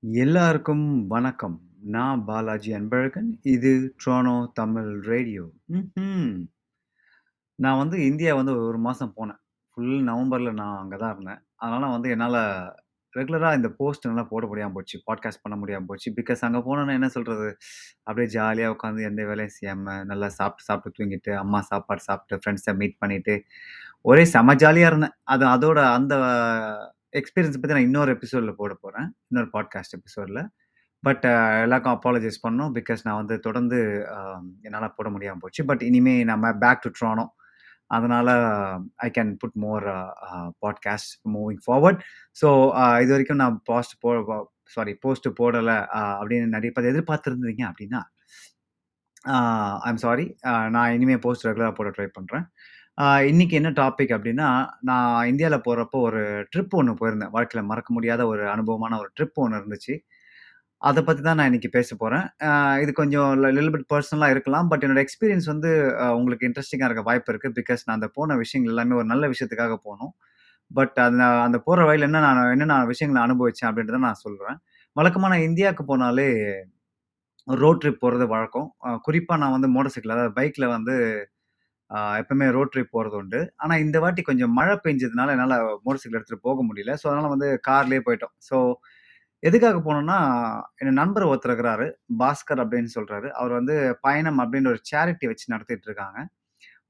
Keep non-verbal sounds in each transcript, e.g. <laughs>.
எல்லாருக்கும் வணக்கம். நான் பாலாஜி அன்பழகன். இது ட்ரோனோ தமிழ் ரேடியோ. ம்ஹ்ம். நான் வந்து இந்தியா வந்து ஒரு மாசம் போனேன். ஃபுல் நவம்பர்ல நான் அங்க தான் இருந்தேன். அதனால வந்து என்னால ரெகுலரா இந்த போஸ்ட் எல்லாம் போட முடியாம போச்சு. பாட்காஸ்ட் பண்ண முடியாம போச்சு. பிகாஸ் அங்க போனோனே என்ன சொல்றது? அப்படியே ஜாலியா உட்காந்து எந்த வேலையும் செய்யாம, நல்லா சாப்பிட்டு சாப்பிட்டு தூங்கிட்டு, அம்மா சாப்பாடு சாப்பிட்டு, ஃப்ரெண்ட்ஸ மீட் பண்ணிட்டு, ஒரே செம ஜாலியா இருந்தேன். அது அதோட அந்த எக்ஸ்பீரியன்ஸ் பற்றி நான் இன்னொரு எபிசோடில் போடப் போகிறேன் இன்னொரு பாட்காஸ்ட் எபிசோடில் பட் எல்லாருக்கும் அப்பாலஜைஸ் பண்ணணும். பிகாஸ் நான் வந்து தொடர்ந்து என்னால் போட முடியாமல் போச்சு. பட் இனிமேல் நம்ம பேக் டு ட்ரானோ அதனால் I can put more podcast moving forward. So இது வரைக்கும் நான் பாஸ்ட் போ சாரி போஸ்ட் போடலை அப்படின்னு நிறைய பேர் எதிர்பார்த்துருந்தீங்க அப்படின்னா, ஐ அம் சாரி. நான் இனிமேல் போஸ்ட் ரெகுலராக போட ட்ரை பண்ணுறேன் அ இன்னைக்கு என்ன டாபிக் அப்படின்னா, நான் இந்தியால போறப்போ ஒரு ட்ரிப் ஒண்ணு போயிருந்தேன். வாழ்க்கையில மறக்க முடியாத ஒரு அனுபவமான ஒரு ட்ரிப் ஒண்ணு இருந்துச்சு. அத பத்தி தான் நான் இன்னைக்கு பேச போறேன். இது கொஞ்சம் லிட்டில் பிட் இருக்கலாம். பட் என்னோட எக்ஸ்பீரியன்ஸ் வந்து அ உங்களுக்கு இன்ட்ரஸ்டிங்கா இருக்க வாய்ப்பு இருக்கு. பிகாஸ் நான் அந்த போன விஷயங்கள் எல்லாமே ஒரு நல்ல விஷயத்துக்காக போனோம். பட் அந்த அந்த போற வழியில என்ன நான் என்னென்ன விஷயங்கள அனுபவிச்சேன் அப்படின்றத நான் சொல்றேன். வழக்கமா நான் இந்தியாவுக்கு போனாலே ரோட் ட்ரிப் போறது வழக்கம். அ குறிப்பா நான் வந்து மோட்டர் சைக்கிள் அதாவது பைக்ல வந்து அ எப்பவுமே ரோட் ட்ரிப் போறது உண்டு. ஆனா இந்த வாட்டி கொஞ்சம் மழை பெஞ்சதுனால என்னால மோட்டர் சைக்கிள் எடுத்துட்டு போக முடியல. ஸோ அதனால வந்து கார்லயே போயிட்டோம். ஸோ எதுக்காக போனோம்னா, என் நண்பர் ஒருத்தர் இருக்கிறாரு. பாஸ்கர் அப்படின்னு சொல்றாரு. அவர் வந்து பயணம் அப்படின்னு ஒரு சேரிட்டி வச்சு நடத்திட்டு இருக்காங்க.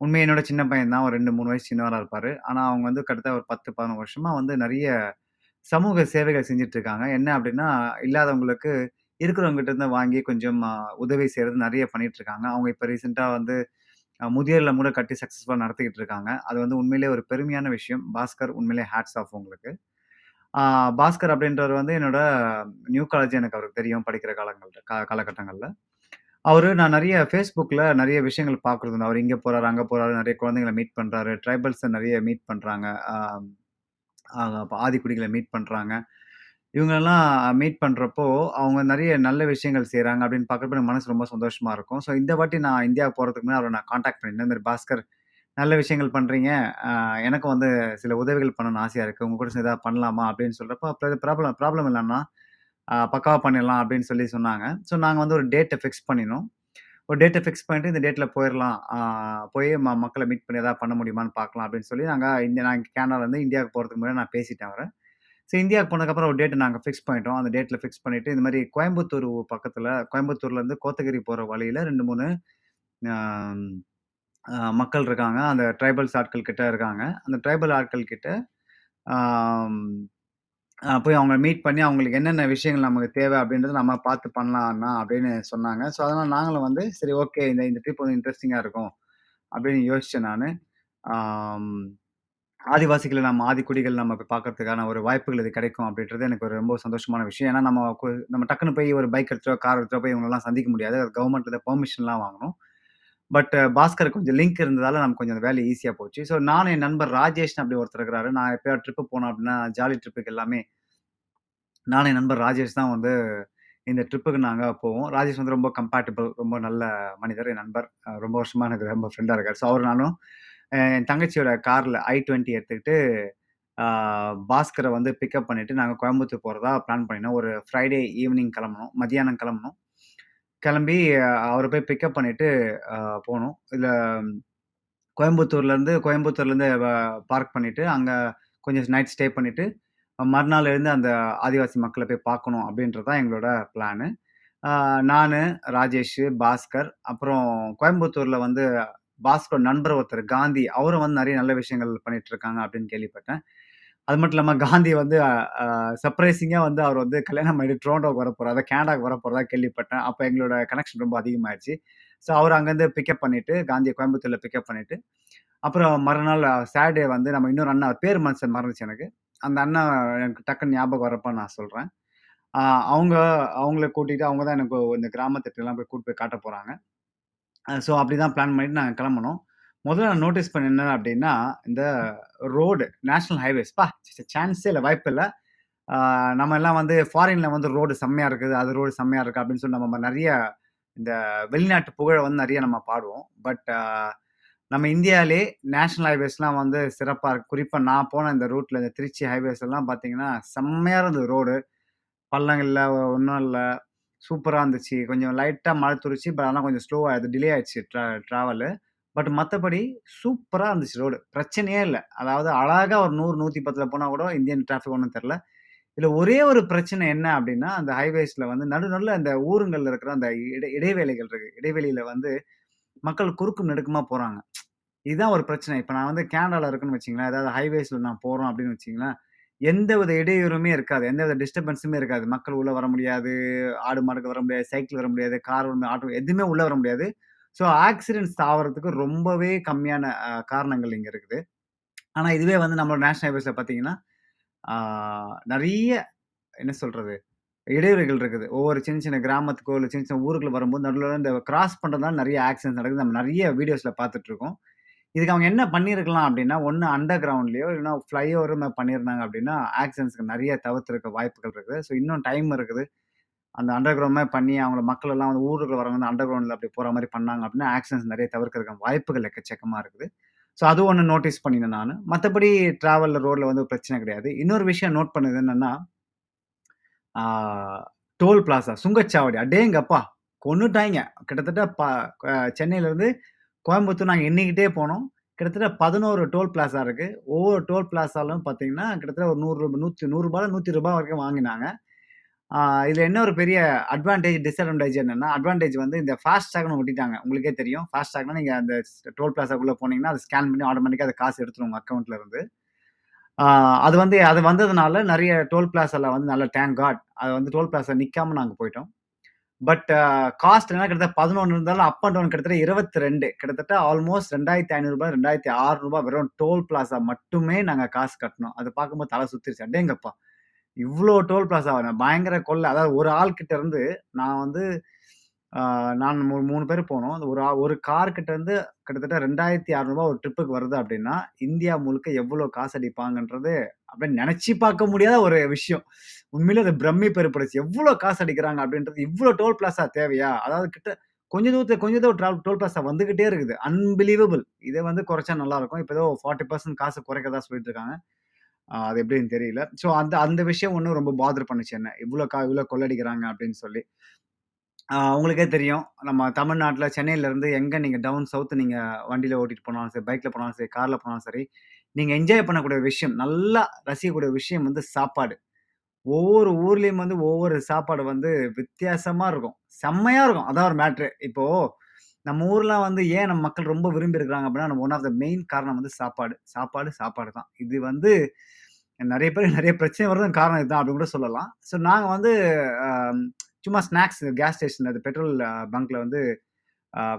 உண்மையா என்னோட சின்ன பையன் தான். ஒரு 2, 3 வயசு சின்னவரா இருப்பாரு. ஆனா அவங்க வந்து கிட்டத்தட்ட ஒரு 10, 11 வருஷமா வந்து நெறைய சமூக சேவைகள் செஞ்சுட்டு இருக்காங்க. என்ன அப்படின்னா, இல்லாதவங்களுக்கு இருக்கிறவங்ககிட்ட இருந்து வாங்கி கொஞ்சம் அ உதவி செய்றது நெறைய பண்ணிட்டு இருக்காங்க. அவங்க இப்ப ரீசென்ட்டா வந்து முதியோர் இல்லம் கூட கட்டி சக்ஸஸ்ஃபுல்லாக நடத்திக்கிட்டு இருக்காங்க. அது வந்து உண்மையிலேயே ஒரு பெருமையான விஷயம். பாஸ்கர் உண்மையிலே ஹேட்ஸ் ஆஃப் உங்களுக்கு. பாஸ்கர் அப்படின்றவர் வந்து என்னோட நியூ காலேஜ் எனக்கு அவருக்கு தெரியும் படிக்கிற காலங்கள் கா காலகட்டங்களில் அவர் நான் நிறைய ஃபேஸ்புக்கில் நிறைய விஷயங்கள் பார்க்குறது அவர் இங்கே போகிறாரு அங்கே போகிறாரு போறாரு, குழந்தைங்களை மீட் பண்ணுறாரு ட்ரைபல்ஸை நிறைய மீட் பண்ணுறாங்க ஆதிக்குடிகளை மீட் பண்ணுறாங்க இவங்களெல்லாம் மீட் பண்றப்போ, அவங்க நெறைய நல்ல விஷயங்கள் செய்றாங்க அப்படின்னு பார்க்குறப்ப எனக்கு மனசு ரொம்ப சந்தோஷமா இருக்கும். ஸோ இந்த வாட்டி நான் இந்தியாவுக்கு போறதுக்கு முன்னாடி அவர நான் கான்டாக்ட் பண்ணியிருந்தேன். இந்த மாரி பாஸ்கர் நல்ல விஷயங்கள் பண்றீங்க. அ எனக்கும் வந்து சில உதவிகள் பண்ணணும்னு ஆசையா இருக்கு. உங்க கூட சேர்ந்து ஏதாவது பண்ணலாமா? அப்படின்னு சொல்றப்போ, அப்ப ப்ராப்ளம் ப்ராப்ளம் இல்ல அண்ணா. அ பக்காவா பண்ணிடலாம் அப்படின்னு சொல்லி சொன்னாங்க. ஸோ நாங்க வந்து ஒரு டேட்ட ஃபிக்ஸ் பண்ணினோம். ஒரு டேட்ட ஃபிக்ஸ் பண்ணிட்டு இந்த டேட்ல போயிரலாம். போய் ம மக்கள மீட் பண்ணி ஏதாவது பண்ண முடியுமான்னு பார்க்கலாம் அப்படின்னு சொல்லி நாங்க இந்த நான் கேனடாலருந்து இந்தியாவுக்கு போறதுக்கு முன்னாடி நான் பேசிட்டேன் அவர. ஸோ இந்தியாவுக்கு போனதுக்கப்புறம் ஒரு டேட் நாங்கள் ஃபிக்ஸ் பண்ணிட்டோம். அந்த டேட்டில் ஃபிக்ஸ் பண்ணிட்டு இந்த மாதிரி கோயம்புத்தூர் பக்கத்தில் கோயம்புத்தூர்லேருந்து கோத்தகிரி போகிற வழியில் ரெண்டு மூணு மக்கள் இருக்காங்க. அந்த ட்ரைபல்ஸ் ஆட்கள் கிட்ட இருக்காங்க. அந்த ட்ரைபல் ஆட்கள் கிட்ட போய் அவங்க மீட் பண்ணி அவங்களுக்கு என்னென்ன விஷயங்கள் நமக்கு தேவை அப்படின்றத நம்ம பார்த்து பண்ணலாம்னா அப்படின்னு சொன்னாங்க. ஸோ அதனால் நாங்களும் வந்து சரி ஓகே இந்த இந்த ட்ரிப் வந்து இன்ட்ரெஸ்டிங்காக இருக்கும் அப்படின்னு யோசித்தேன் நான் ஆதிவாசிகளை நம்ம ஆதிக்குடிகள் நம்ம பார்க்கறதுக்கான ஒரு வாய்ப்புகள் இது கிடைக்கும் அப்படின்றது எனக்கு ஒரு ரொம்ப சந்தோஷமான விஷயம். ஏன்னா நம்ம நம்ம டக்குனு போய் ஒரு பைக் எடுத்துட்டோ, கார் எடுத்துட்டோ போய் இவங்களலாம் சந்திக்க முடியாது. கவர்மெண்ட்ல பெர்மிஷன்லாம் வாங்கணும். பட் பாஸ்கர் கொஞ்சம் லிங்க் இருந்ததால நமக்கு கொஞ்சம் அந்த வேலை ஈஸியாக போச்சு. ஸோ நானும் என் நண்பர் ராஜேஷ்னு அப்படி ஒருத்தர் இருக்கிறாரு. நான் எப்போ ட்ரிப்பு போனோம் அப்படின்னா, ஜாலி ட்ரிப்புக்கு எல்லாமே நானும் என் நண்பர் ராஜேஷ் தான் வந்து இந்த ட்ரிப்புக்கு நாங்கள் போவோம். ராஜேஷ் வந்து ரொம்ப கம்பேட்டபிள் ரொம்ப நல்ல மனிதர், என் நண்பர். ரொம்ப வருஷமா எனக்கு ரொம்ப ஃப்ரெண்டாக இருக்கார் ஸோ அவர் நானும் என் தங்கச்சியோட காரில் ஐ டுவெண்ட்டி எடுத்துக்கிட்டு பாஸ்கரை வந்து பிக்கப் பண்ணிட்டு நாங்கள் கோயம்புத்தூர் போகிறதா பிளான் பண்ணினோம். ஒரு ஃப்ரைடே ஈவினிங் கிளம்பணும் மதியானம் கிளம்பணும் கிளம்பி அவரை போய் பிக்கப் பண்ணிவிட்டு போகணும் போனோம். கோயம்புத்தூர்லேருந்து கோயம்புத்தூர்லேருந்து பார்க் பண்ணிவிட்டு அங்கே கொஞ்சம் நைட் ஸ்டே பண்ணிவிட்டு மறுநாள் அந்த ஆதிவாசி மக்களை போய் பார்க்கணும் அப்படின்றது தான் எங்களோட பிளானு. நான் ராஜேஷ் பாஸ்கர் அப்புறம் கோயம்புத்தூரில் வந்து பாஸ்கர் நண்பர் ஒருத்தர் காந்தி, அவரும் வந்து நிறைய நல்ல விஷயங்கள் பண்ணிட்டு இருக்காங்க அப்படின்னு கேள்விப்பட்டேன். அது மட்டும் இல்லாமல் காந்தி வந்து சர்ப்ரைசிங்காக வந்து அவர் வந்து கல்யாணம் பண்ணிட்டு வர போகிறதா கேனடாக்கு வர போகிறதா கேள்விப்பட்டேன். அப்போ எங்களோட கனெக்ஷன் ரொம்ப அதிகமாகிடுச்சு ஸோ அவர் அங்கேருந்து பிக்கப் பண்ணிட்டு, காந்தியை கோயம்புத்தூரில் பிக்கப் பண்ணிட்டு, அப்புறம் மறுநாள் சாட்டர்டே வந்து நம்ம இன்னொரு அண்ணா பேர் மனுஷன் மறந்துச்சு எனக்கு. அந்த அண்ணா எனக்கு டக்குன்னு ஞாபகம் வரப்ப நான் சொல்கிறேன் அவங்க அவங்கள கூட்டிகிட்டு அவங்க தான் எனக்கு இந்த கிராமத்திட்டெல்லாம் போய் கூட்டு போய் காட்டப் போகிறாங்க ஸோ அப்படி தான் பிளான் பண்ணிட்டு நாங்கள் கிளம்புனோம். முதல்ல நான் நோட்டீஸ் பண்ண என்ன அப்படின்னா, இந்த ரோடு நேஷ்னல் ஹைவேஸ்ப்பா சான்ஸே இல்லை வாய்ப்பு இல்லை நம்ம எல்லாம் வந்து ஃபாரினில் வந்து ரோடு செம்மையாக இருக்குது. அது ரோடு செம்மையாக இருக்குது அப்படின்னு சொல்லி நம்ம நிறைய இந்த வெளிநாட்டு புகழை வந்து நிறைய நம்ம பாடுவோம். பட் நம்ம இந்தியாவிலே நேஷ்னல் ஹைவேஸ்லாம் வந்து சிறப்பாக இருக்குது குறிப்பாக நான் போன இந்த ரூட்டில் இந்த திருச்சி ஹைவேஸ் எல்லாம் பார்த்தீங்கன்னா, செம்மையாக இருந்தது ரோடு. பள்ளங்களில் ஒன்றும் இல்லை சூப்பரா இருந்துச்சு. கொஞ்சம் லைட்டா மழை தூறிச்சு. பட் ஆனா கொஞ்சம் ஸ்லோவா அது டிலே ஆயிடுச்சு ட்ரா ட்ராவலு. பட் மத்தபடி சூப்பரா இருந்துச்சு ரோடு. பிரச்சனையே இல்ல. அதாவது அழகா ஒரு 100, 110ல போனா கூட இந்தியன் டிராஃபிக் ஒண்ணும் தெரில இதுல ஒரே ஒரு பிரச்சனை என்ன அப்டின்னா, அந்த ஹைவேஸ்ல வந்து நடு நடுவுல அந்த ஊருங்கள்ல இருக்கிற அந்த இடை இடைவேளைகள் இருக்கு. இடைவெளியில வந்து மக்கள் குறுக்கும் நெடுக்குமா போறாங்க. இதுதான் ஒரு பிரச்சனை. இப்ப நான் வந்து கேனடால இருக்கேன்னு வச்சுக்கங்களேன், ஏதாவது ஹைவேஸ்ல நான் போறோம் அப்படின்னு வச்சுக்கங்களேன், எந்தவித இடையூறுமே இருக்காது. எந்தவித டிஸ்டர்பன்ஸுமே இருக்காது. மக்கள் உள்ள வர முடியாது, ஆடு மாடுக்கு வர முடியாது, சைக்கிள் வர முடியாது, கார் ஆட்டோ எதுவுமே உள்ள வர முடியாது. ஸோ ஆக்சிடென்ட்ஸ் ஆவறதுக்கு ரொம்பவே கம்மியான அ காரணங்கள் இங்க இருக்குது. ஆனா இதுவே வந்து நம்மளோட நேஷனல் ஹைவேஸ்ல பார்த்தீங்கன்னா, ஆ நெறைய என்ன சொல்றது? இடையூறுகள் இருக்குது. ஒவ்வொரு சின்ன சின்ன கிராமத்துக்கோ, இல்ல சின்ன சின்ன ஊருக்குள்ள வரும்போது நடுவுல இந்த கிராஸ் பண்றதுனால நெறைய ஆக்சிடென்ட்ஸ் நடக்குது. நம்ம நெறைய வீடியோஸ்ல பார்த்துட்டுருக்கோம். இதுக்கு அவங்க என்ன பண்ணியிருக்கலாம் அப்படின்னா ஒன்று அண்டர் கிரவுண்ட்லேயோ இல்லைன்னா ஃப்ளைஓவர் பண்ணியிருந்தாங்க அப்படின்னா ஆக்சிடென்ட்ஸ்க்கு நிறைய தவிர்த்துருக்க வாய்ப்புகள் இருக்குது. ஸோ இன்னும் டைம் இருக்குது. அந்த அண்டர் கிரவுண்ட் மாதிரி பண்ணி அவங்கள மக்கள் எல்லாம் வந்து ஊருக்குள்ள வரவங்க வந்து அண்டர் கிரவுண்டில் அப்படி போகிற மாதிரி பண்ணாங்க அப்படின்னா ஆக்சிடென்ட்ஸ் நிறைய தவிர்க்கிறதுக்கான வாய்ப்புகள் எக்கச்சக்கமாக இருக்குது. ஸோ அது ஒன்று நோட்டீஸ் பண்ணினேன் நான் மற்றபடி ட்ராவலில் ரோடில் வந்து பிரச்சனை கிடையாது. இன்னொரு விஷயம் நோட் பண்ணது என்னென்னா டோல் பிளாசா, சுங்கச்சாவடி. அடேங்கப்பா! கொண்டுட்டாங்க கிட்டத்தட்ட ப சென்னையிலேருந்து கோயம்புத்தூர் நாங்கள் எண்ணிக்கிட்டே போனோம். கிட்டத்தட்ட 11 டோல் பிளாசா இருக்குது ஒவ்வொரு டோல் பிளாசாலும் பார்த்தீங்கன்னா, கிட்டத்தட்ட ஒரு நூறு 100 நூற்றி ரூ. 100 ரூ. 100 வரைக்கும் வாங்கினாங்க. இதில் என்ன ஒரு பெரிய அட்வான்டேஜ், டிஸ்அட்வான்டேஜ் என்னென்னா அட்வான்டேஜ் வந்து இந்த ஃபாஸ்ட் ஒட்டிட்டாங்க உங்களுக்கே தெரியும். ஃபாஸ்ட் நீங்கள் அந்த டோல் பிளாசாக்குள்ள போனீங்கன்னா, அதை ஸ்கேன் பண்ணி ஆட்டோமேட்டிக்காக அதை காசு எடுத்துரும் உங்க இருந்து. அது வந்து அது வந்ததுனால நிறைய டோல் பிளாசால வந்து நல்ல டேங்க் காட். அது வந்து டோல் பிளாசா நிற்காம நாங்கள் போயிட்டோம். பட் காஸ்ட் என்ன கிட்டத்தட்ட 11 இருந்தாலும் அப் அண்ட் டவுன் கிட்டத்தட்ட 22 கிட்டத்தட்ட ஆல்மோஸ்ட் ரெண்டாயிரத்தி ஐநூறுரூபா ரெண்டாயிரத்தி ஆறுநூறுபா வெறும் டோல் பிளாசா மட்டுமே நாங்கள் காசு கட்டணும் அது பார்க்கும்போது தலை சுத்திருச்சு. அடேங்கப்பா! இவ்வளோ டோல் பிளாசாவா? பயங்கர கொள்ளை அதாவது ஒரு ஆள் கிட்ட இருந்து நான் வந்து நான் மூணு மூணு பேர் போனோம். அந்த ஒரு ஒரு கார் கிட்ட இருந்து கிட்டத்தட்ட ரெண்டாயிரத்தி 2600 ஒரு ட்ரிப்புக்கு வருது அப்படின்னா இந்தியா முழுக்க எவ்வளோ காசு அடிப்பாங்கன்றது அப்படின்னு நினச்சி பார்க்க முடியாத ஒரு விஷயம். உண்மையிலே அது பிரம்மி பெருப்படுச்சு எவ்வளோ காசு அடிக்கிறாங்க அப்படின்றது இவ்வளோ டோல் பிளாசா தேவையா? அதாவது கிட்ட கொஞ்ச தூரத்தில் கொஞ்ச தூரம் ட்ராவல் டோல் பிளாசா வந்துகிட்டே இருக்குது. அன்பிலீவபிள். இதை வந்து குறைச்சா நல்லாயிருக்கும் இப்போ ஏதோ 40% காசு குறைக்கதா சொல்லிட்டு இருக்காங்க. அது எப்படின்னு தெரியல. ஸோ அந்த அந்த விஷயம் ஒன்றும் ரொம்ப பாதர் பண்ணுச்சு என்ன. இவ்வளோ கா இவ்வளோ கொள்ளடிக்கிறாங்க அப்படின்னு சொல்லி. உங்களுக்கே தெரியும். நம்ம தமிழ்நாட்டில் சென்னையிலேருந்து எங்கே நீங்கள் டவுன் சவுத்து நீங்கள் வண்டியில் ஓட்டிகிட்டு போனாலும் சரி, பைக்கில் போனாலும் சரி, காரில் போனாலும் சரி, நீங்கள் என்ஜாய் பண்ணக்கூடிய விஷயம், நல்லா ரசிக்கக்கூடிய விஷயம் வந்து சாப்பாடு. ஒவ்வொரு ஊர்லயும் வந்து ஒவ்வொரு சாப்பாடு வந்து வித்தியாசமா இருக்கும். செம்மையா இருக்கும். அதான் ஒரு மேட்ரு. இப்போ நம்ம ஊர்லாம் வந்து ஏன் நம்ம மக்கள் ரொம்ப விரும்பி இருக்கிறாங்க அப்டின்னா, ஒன் ஆஃப் த மெயின் காரணம் வந்து சாப்பாடு. சாப்பாடு, சாப்பாடு தான். இது வந்து நெறைய பேருக்கு நெறைய பிரச்சனை வர்றதுக்கு காரணம் இதுதான் அப்படின்னு கூட சொல்லலாம். ஸோ நாங்க வந்து அ சும்மா ஸ்நாக்ஸ் கேஸ் ஸ்டேஷன்ல அது பெட்ரோல் பங்க்ல வந்து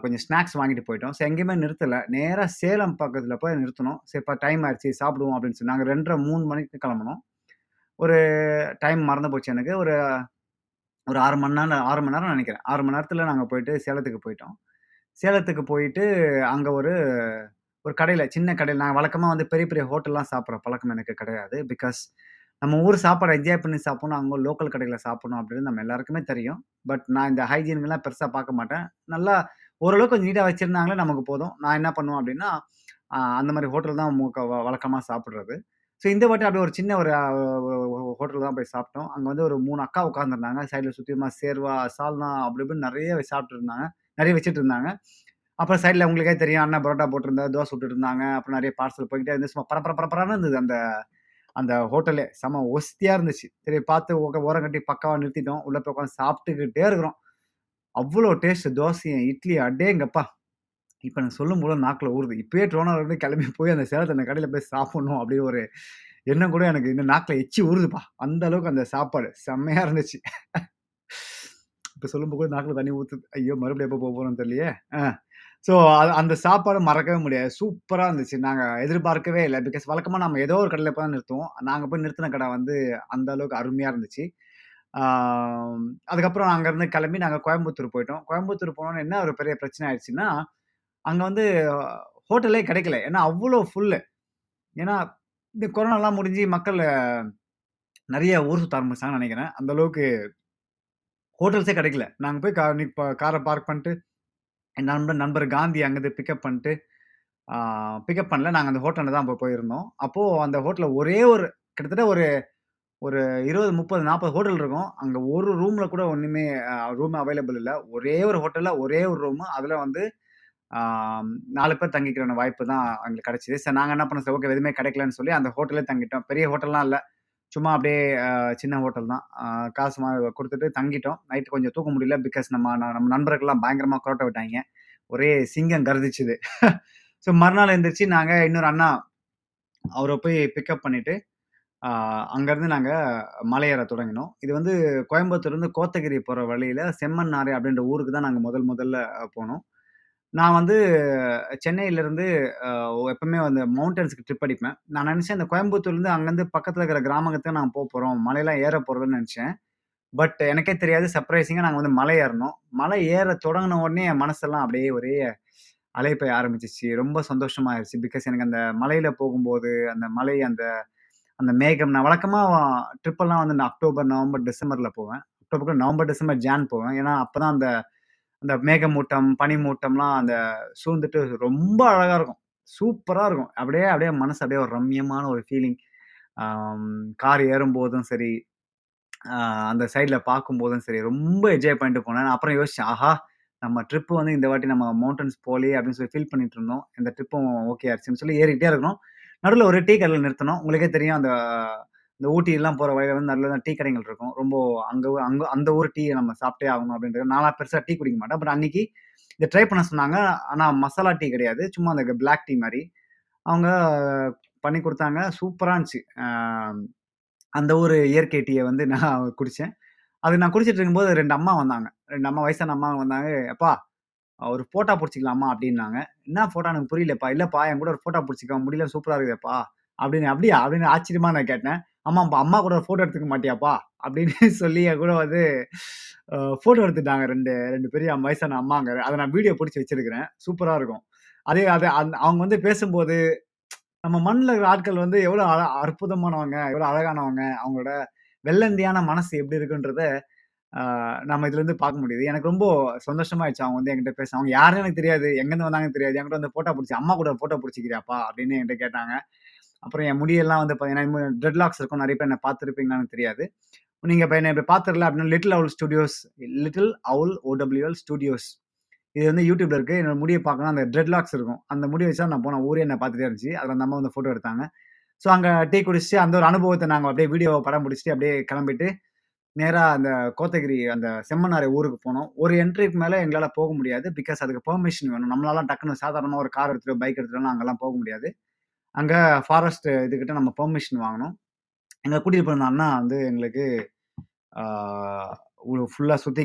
கொஞ்சம் ஸ்நாக்ஸ் வாங்கிட்டு போயிட்டோம். ஸோ எங்கேயுமே நிறுத்தல. நேராக சேலம் பக்கத்தில் போய் நிறுத்தணும் சரி இப்போ டைம் ஆயிடுச்சு சாப்பிடுவோம் அப்படின்னு சொல்லி நாங்கள் ரெண்டரை மூணு மணிக்கு கிளம்பணும் ஒரு டைம் மறந்து போச்சு எனக்கு. ஒரு ஒரு ஆறு மணி நேரம் ஆறு மணி நேரம் நினைக்கிறேன் ஆறு மணி நேரத்தில் நாங்கள் போயிட்டு சேலத்துக்கு போயிட்டோம். சேலத்துக்கு போயிட்டு அங்கே ஒரு ஒரு கடையில் சின்ன கடையில் நான் வழக்கமாக வந்து பெரிய பெரிய ஹோட்டல்லாம் சாப்பிட்ற பழக்கம் எனக்கு கிடையாது. பிகாஸ் நம்ம ஊர் சாப்பாடு என்ஜாய் பண்ணி சாப்பிடணும், அங்கே லோக்கல் கடையில் சாப்பிடணும் அப்படின்னு நம்ம எல்லாருக்குமே தெரியும். பட் நான் இந்த ஹைஜீன்கெலாம் பெருசாக பார்க்க மாட்டேன். நல்லா ஓரளவுக்கு கொஞ்சம் நீட்டாக வச்சுருந்தாங்களே நமக்கு போதும். நான் என்ன பண்ணுவேன் அப்படின்னா அந்த மாதிரி ஹோட்டல் தான் வழக்கமாக சாப்பிட்றது ஸோ இந்த வாட்டி அப்படியே ஒரு சின்ன ஒரு ஹோட்டலில் தான் போய் சாப்பிட்டோம். அங்கே வந்து ஒரு மூணு அக்கா உட்காந்துருந்தாங்க சைடில் சுற்றியுமா சேர்வா, சால்னா அப்படி இப்படின்னு நிறைய சாப்பிட்டு இருந்தாங்க. வச்சுட்டு இருந்தாங்க. அப்புறம் சைடில் உங்களுக்கே தெரியும் அண்ணன் பரோட்டா போட்டிருந்தா தோசை சுட்டுட்டு இருந்தாங்க. அப்புறம் நிறைய பார்சல் போய்கிட்டே இருந்து சும்மா பரப்பர பரப்பரான இருந்தது அந்த அந்த ஹோட்டலே. செம ஒஸ்தியாக இருந்துச்சு. சரி பார்த்து ஓரம் கட்டி பக்காவாக நிறுத்திட்டோம். உள்ளே போய் உட்காந்து சாப்பிட்டுக்கிட்டே இருக்கிறோம். அவ்வளோ டேஸ்ட் தோசையும், இட்லி அடேங்கப்பா! இப்போ நான் சொல்லும் சொல்லும்போது நாக்கில் ஊறுது. இப்பயே இருந்து கிளம்பி போய் அந்த சேலத்தை அந்த கடையில் போய் சாப்பிடணும் அப்படின்னு ஒரு எண்ணம் கூட எனக்கு இன்னும் நாக்கில் எச்சி ஊறுதுப்பா. அந்த அளவுக்கு அந்த சாப்பாடு செம்மையாக இருந்துச்சு. இப்போ சொல்லும்போது நாக்கில் தண்ணி ஊற்று ஐயோ! மறுபடியும் எப்போ போக போகிறோம்னு தெரியலையே. ஆ ஸோ அது அந்த சாப்பாடு மறக்கவே முடியாது. சூப்பராக இருந்துச்சு. நாங்கள் எதிர்பார்க்கவே இல்லை பிகாஸ் வழக்கமாக நம்ம ஏதோ ஒரு கடையில் போய் தான் நிறுத்துவோம். நாங்கள் போய் நிறுத்தின கடை வந்து அந்த அளவுக்கு அருமையாக இருந்துச்சு. அதுக்கப்புறம் அங்கேருந்து கிளம்பி நாங்கள் கோயம்புத்தூர் போயிட்டோம். கோயம்புத்தூர் போனோனே என்ன ஒரு பெரிய பிரச்சனை ஆயிடுச்சுன்னா, அங்கே வந்து ஹோட்டலே கிடைக்கல ஏன்னா அவ்வளோ ஃபுல்லு. ஏன்னா இந்த கொரோனாலாம் முடிஞ்சு மக்கள் நிறைய ஊர் சுத்த ஆரம்பிச்சாங்கன்னு நினைக்கிறேன் அந்த அளவுக்கு ஹோட்டல்ஸே கிடைக்கல நாங்கள் போய் கா காரை பார்க் பண்ணிட்டு, என் நண்பர் நண்பர் காந்தி அங்கேருந்து பிக்கப் பண்ணிட்டு, பிக்கப் பண்ணல. நாங்கள் அந்த ஹோட்டலில் தான் போய் போயிருந்தோம். அப்போது அந்த ஹோட்டலில் ஒரே ஒரு கிட்டத்தட்ட ஒரு ஒரு 20, 30, 40 ஹோட்டல் இருக்கும். அங்கே ஒரு ரூமில் கூட ஒன்றுமே ரூம் அவைலபிள் இல்லை ஒரே ஒரு ஹோட்டலில் ஒரே ஒரு ரூமு. அதில் வந்து நாலு பேர் தங்கிக்கிற வாய்ப்பு தான் எங்களுக்கு கிடச்சிது சார் நாங்கள் என்ன பண்ணோம், ஓகே எதுவுமே கிடைக்கலன்னு சொல்லி அந்த ஹோட்டலே தங்கிட்டோம். பெரிய ஹோட்டல்லாம் இல்லை சும்மா அப்படியே சின்ன ஹோட்டல் தான். காசு கொடுத்துட்டு தங்கிட்டோம். நைட்டு கொஞ்சம் தூக்க முடியல. பிகாஸ் நம்ம நம்ம நண்பர்கள்லாம் பயங்கரமாக குரோட்ட விட்டாங்க ஒரே சிங்கம் கருதிச்சுது <laughs> ஸோ மறுநாள் எழுந்திரிச்சு நாங்கள் இன்னொரு அண்ணா அவரை போய் பிக்கப் பண்ணிவிட்டு ஆ அங்கருந்து நாங்க மலை ஏற தொடங்கினோம். இது வந்து கோயம்புத்தூர்லேருந்து கோத்தகிரி போற வழியில செம்மண்ணாறு அப்படின்ற ஊருக்கு தான் நாங்க முதல் முதல்ல போனோம். நான் வந்து சென்னையிலேருந்து அ எப்பவுமே வந்து மவுண்டன்ஸ்க்கு ட்ரிப் அடிப்பேன். நான் நினச்சேன் இந்த கோயம்புத்தூர்லேருந்து அங்கருந்து பக்கத்தில் இருக்கிற கிராமத்துக்கு போக போகிறோம் மலையெல்லாம் ஏற போறோம்ன்னு நினச்சேன் பட் எனக்கே தெரியாது சர்ப்ரைசிங்கா நாங்க வந்து மலை ஏறினோம். மலை ஏற தொடங்கின உடனே என் மனசெல்லாம் அப்படியே ஒரே அலைப்பாய ஆரம்பிச்சுச்சு. ரொம்ப சந்தோஷமா ஆயிருச்சு. பிகாஸ் எனக்கு அந்த மலையில போகும்போது, அந்த மலை அந்த அந்த மேகம் நான் வழக்கமாக ட்ரிப்பெல்லாம் வந்து நான் அக்டோபர், நவம்பர், டிசம்பரில் போவேன். அக்டோபர், நவம்பர், டிசம்பர், ஜான் போவேன். ஏன்னா அப்பதான் அந்த அந்த மேகமூட்டம், பனிமூட்டம்லாம் அந்த சூழ்ந்துட்டு ரொம்ப அழகாக இருக்கும். சூப்பராக இருக்கும். அப்படியே அப்படியே மனசு அப்படியே ஒரு ரம்மியமான ஒரு ஃபீலிங். கார் ஏறும்போதும் சரி, அந்த சைடில் பார்க்கும்போதும் சரி, ரொம்ப என்ஜாய் பண்ணிட்டு போனேன். அப்புறம் யோசிச்சேன், ஆஹா! நம்ம ட்ரிப்பு வந்து இந்த வாட்டி நம்ம மவுண்டன்ஸ் போலே அப்படின்னு சொல்லி ஃபீல் பண்ணிட்டு இருந்தோம். இந்த ட்ரிப்பும் ஓகே ஆச்சுன்னு சொல்லி ஏறிக்கிட்டே இருக்கணும் நடுவில் ஒரு டீ கடையில் நிறுத்தணும் உங்களுக்கே தெரியும் அந்த இந்த ஊட்டிலாம் போகிற வழியில் வந்து நடுவுல டீ கடைகள் இருக்கும். ரொம்ப அங்கே அங்கே அந்த ஊர் டீய நம்ம சாப்பிட்டே ஆகணும் அப்படின்றது நான்லாம் பெருசாக டீ குடிக்க மாட்டேன். பட் அன்னைக்கு இதை ட்ரை பண்ண சொன்னாங்க. ஆனால் மசாலா டீ கிடையாது. சும்மா அந்த பிளாக் டீ மாதிரி அவங்க பண்ணி கொடுத்தாங்க சூப்பராக இருந்துச்சு. அந்த ஒரு இயற்கை டீயை வந்து நான் குடித்தேன் அது நான் குடிச்சிட்டு இருக்கும்போது ரெண்டு அம்மா வந்தாங்க. ரெண்டு அம்மா வயசான அம்மா வந்தாங்க. அப்பா ஒரு ஃபோட்டோ பிடிச்சிக்கலாமா அப்படின்னாங்க. "என்ன ஃபோட்டோ எனக்கு புரியலப்பா." இல்லைப்பா என் கூட ஒரு ஃபோட்டோ புடிச்சுக்கோ. முடியல சூப்பராக இருக்குதுப்பா அப்படின்னு "அப்படியா?" அப்படின்னு ஆச்சரியமா நான் கேட்டேன். ஆமாம்ப்பா அம்மா கூட ஃபோட்டோ எடுத்துக்க மாட்டியாப்பா?" அப்படின்னு <laughs> சொல்லி என் கூட வந்து ஃபோட்டோ எடுத்துட்டாங்க 2 2 பெரிய வயசான அம்மாங்க. அதை நான் வீடியோ பிடிச்சி வச்சிருக்கிறேன். சூப்பராக இருக்கும். அதே அது அந் அவங்க வந்து பேசும்போது, நம்ம மண்ணில் இருக்கிற ஆட்கள் வந்து எவ்வளோ அழ அற்புதமானவங்க, எவ்வளோ அழகானவங்க, அவங்களோட வெள்ளந்தியான மனசு எப்படி இருக்குன்றத நம்ம இதுலேருந்து பார்க்க முடியுது. எனக்கு ரொம்ப சந்தோஷமாயிருச்சு. அவங்க வந்து என்கிட்ட பேச அவங்க யாருன்னு எனக்கு தெரியாது. எங்கேருந்து வந்தாங்கன்னு தெரியாது. என்கிட்ட வந்து ஃபோட்டோ பிடிச்சி "அம்மா கூட ஃபோட்டோ பிடிச்சிக்கிறாப்பா அப்படின்னு என்கிட்ட கேட்டாங்க. அப்புறம் என் முடியெல்லாம் வந்து பார்த்தீங்கன்னா, ட்ரெட் லாக்ஸ் இருக்கும். நிறைய பேர் என்ன பார்த்துருப்பீங்களான்னு தெரியாது. நீங்க இப்போ என்ன இப்போ பார்த்துரல அப்படின்னா, little owl studios little owl OWL studios. இது வந்து யூடியூப்ல இருக்கு. என்னோட முடியை பார்க்கணும்னா அந்த ட்ரெட் லாக்ஸ் இருக்கும். அந்த முடி வச்சா நான் போன ஊரே என்ன பார்த்துட்டே இருந்துச்சு. அதில் அந்த அம்மா வந்து ஃபோட்டோ எடுத்தாங்க. ஸோ அங்கே டீ குடிச்சுட்டு அந்த ஒரு அனுபவத்தை நாங்கள் அப்படியே வீடியோ படம் பிடிச்சிட்டு அப்படியே கிளம்பிட்டு, நேரா அந்த கோத்தகிரி அந்த செம்மனாரை ஊருக்கு போனோம். ஒரு என்ட்ரிக்கு மேல எங்களால போக முடியாது. பிகாஸ் அதுக்கு பெர்மிஷன் வேணும். நம்மளால டக்குன்னு சாதாரணமா ஒரு கார் எடுத்துட்டு, பைக் எடுத்துட்டுலாம் அங்கெல்லாம் போக முடியாது. அங்க ஃபாரஸ்ட் இதுக்கிட்ட நம்ம பெர்மிஷன் வாங்கணும். எங்கள் கூட்டிட்டு போயிருந்த அண்ணா வந்து எங்களுக்கு ஃபுல்லாக சுற்றி ஃபுல்லா சுத்தி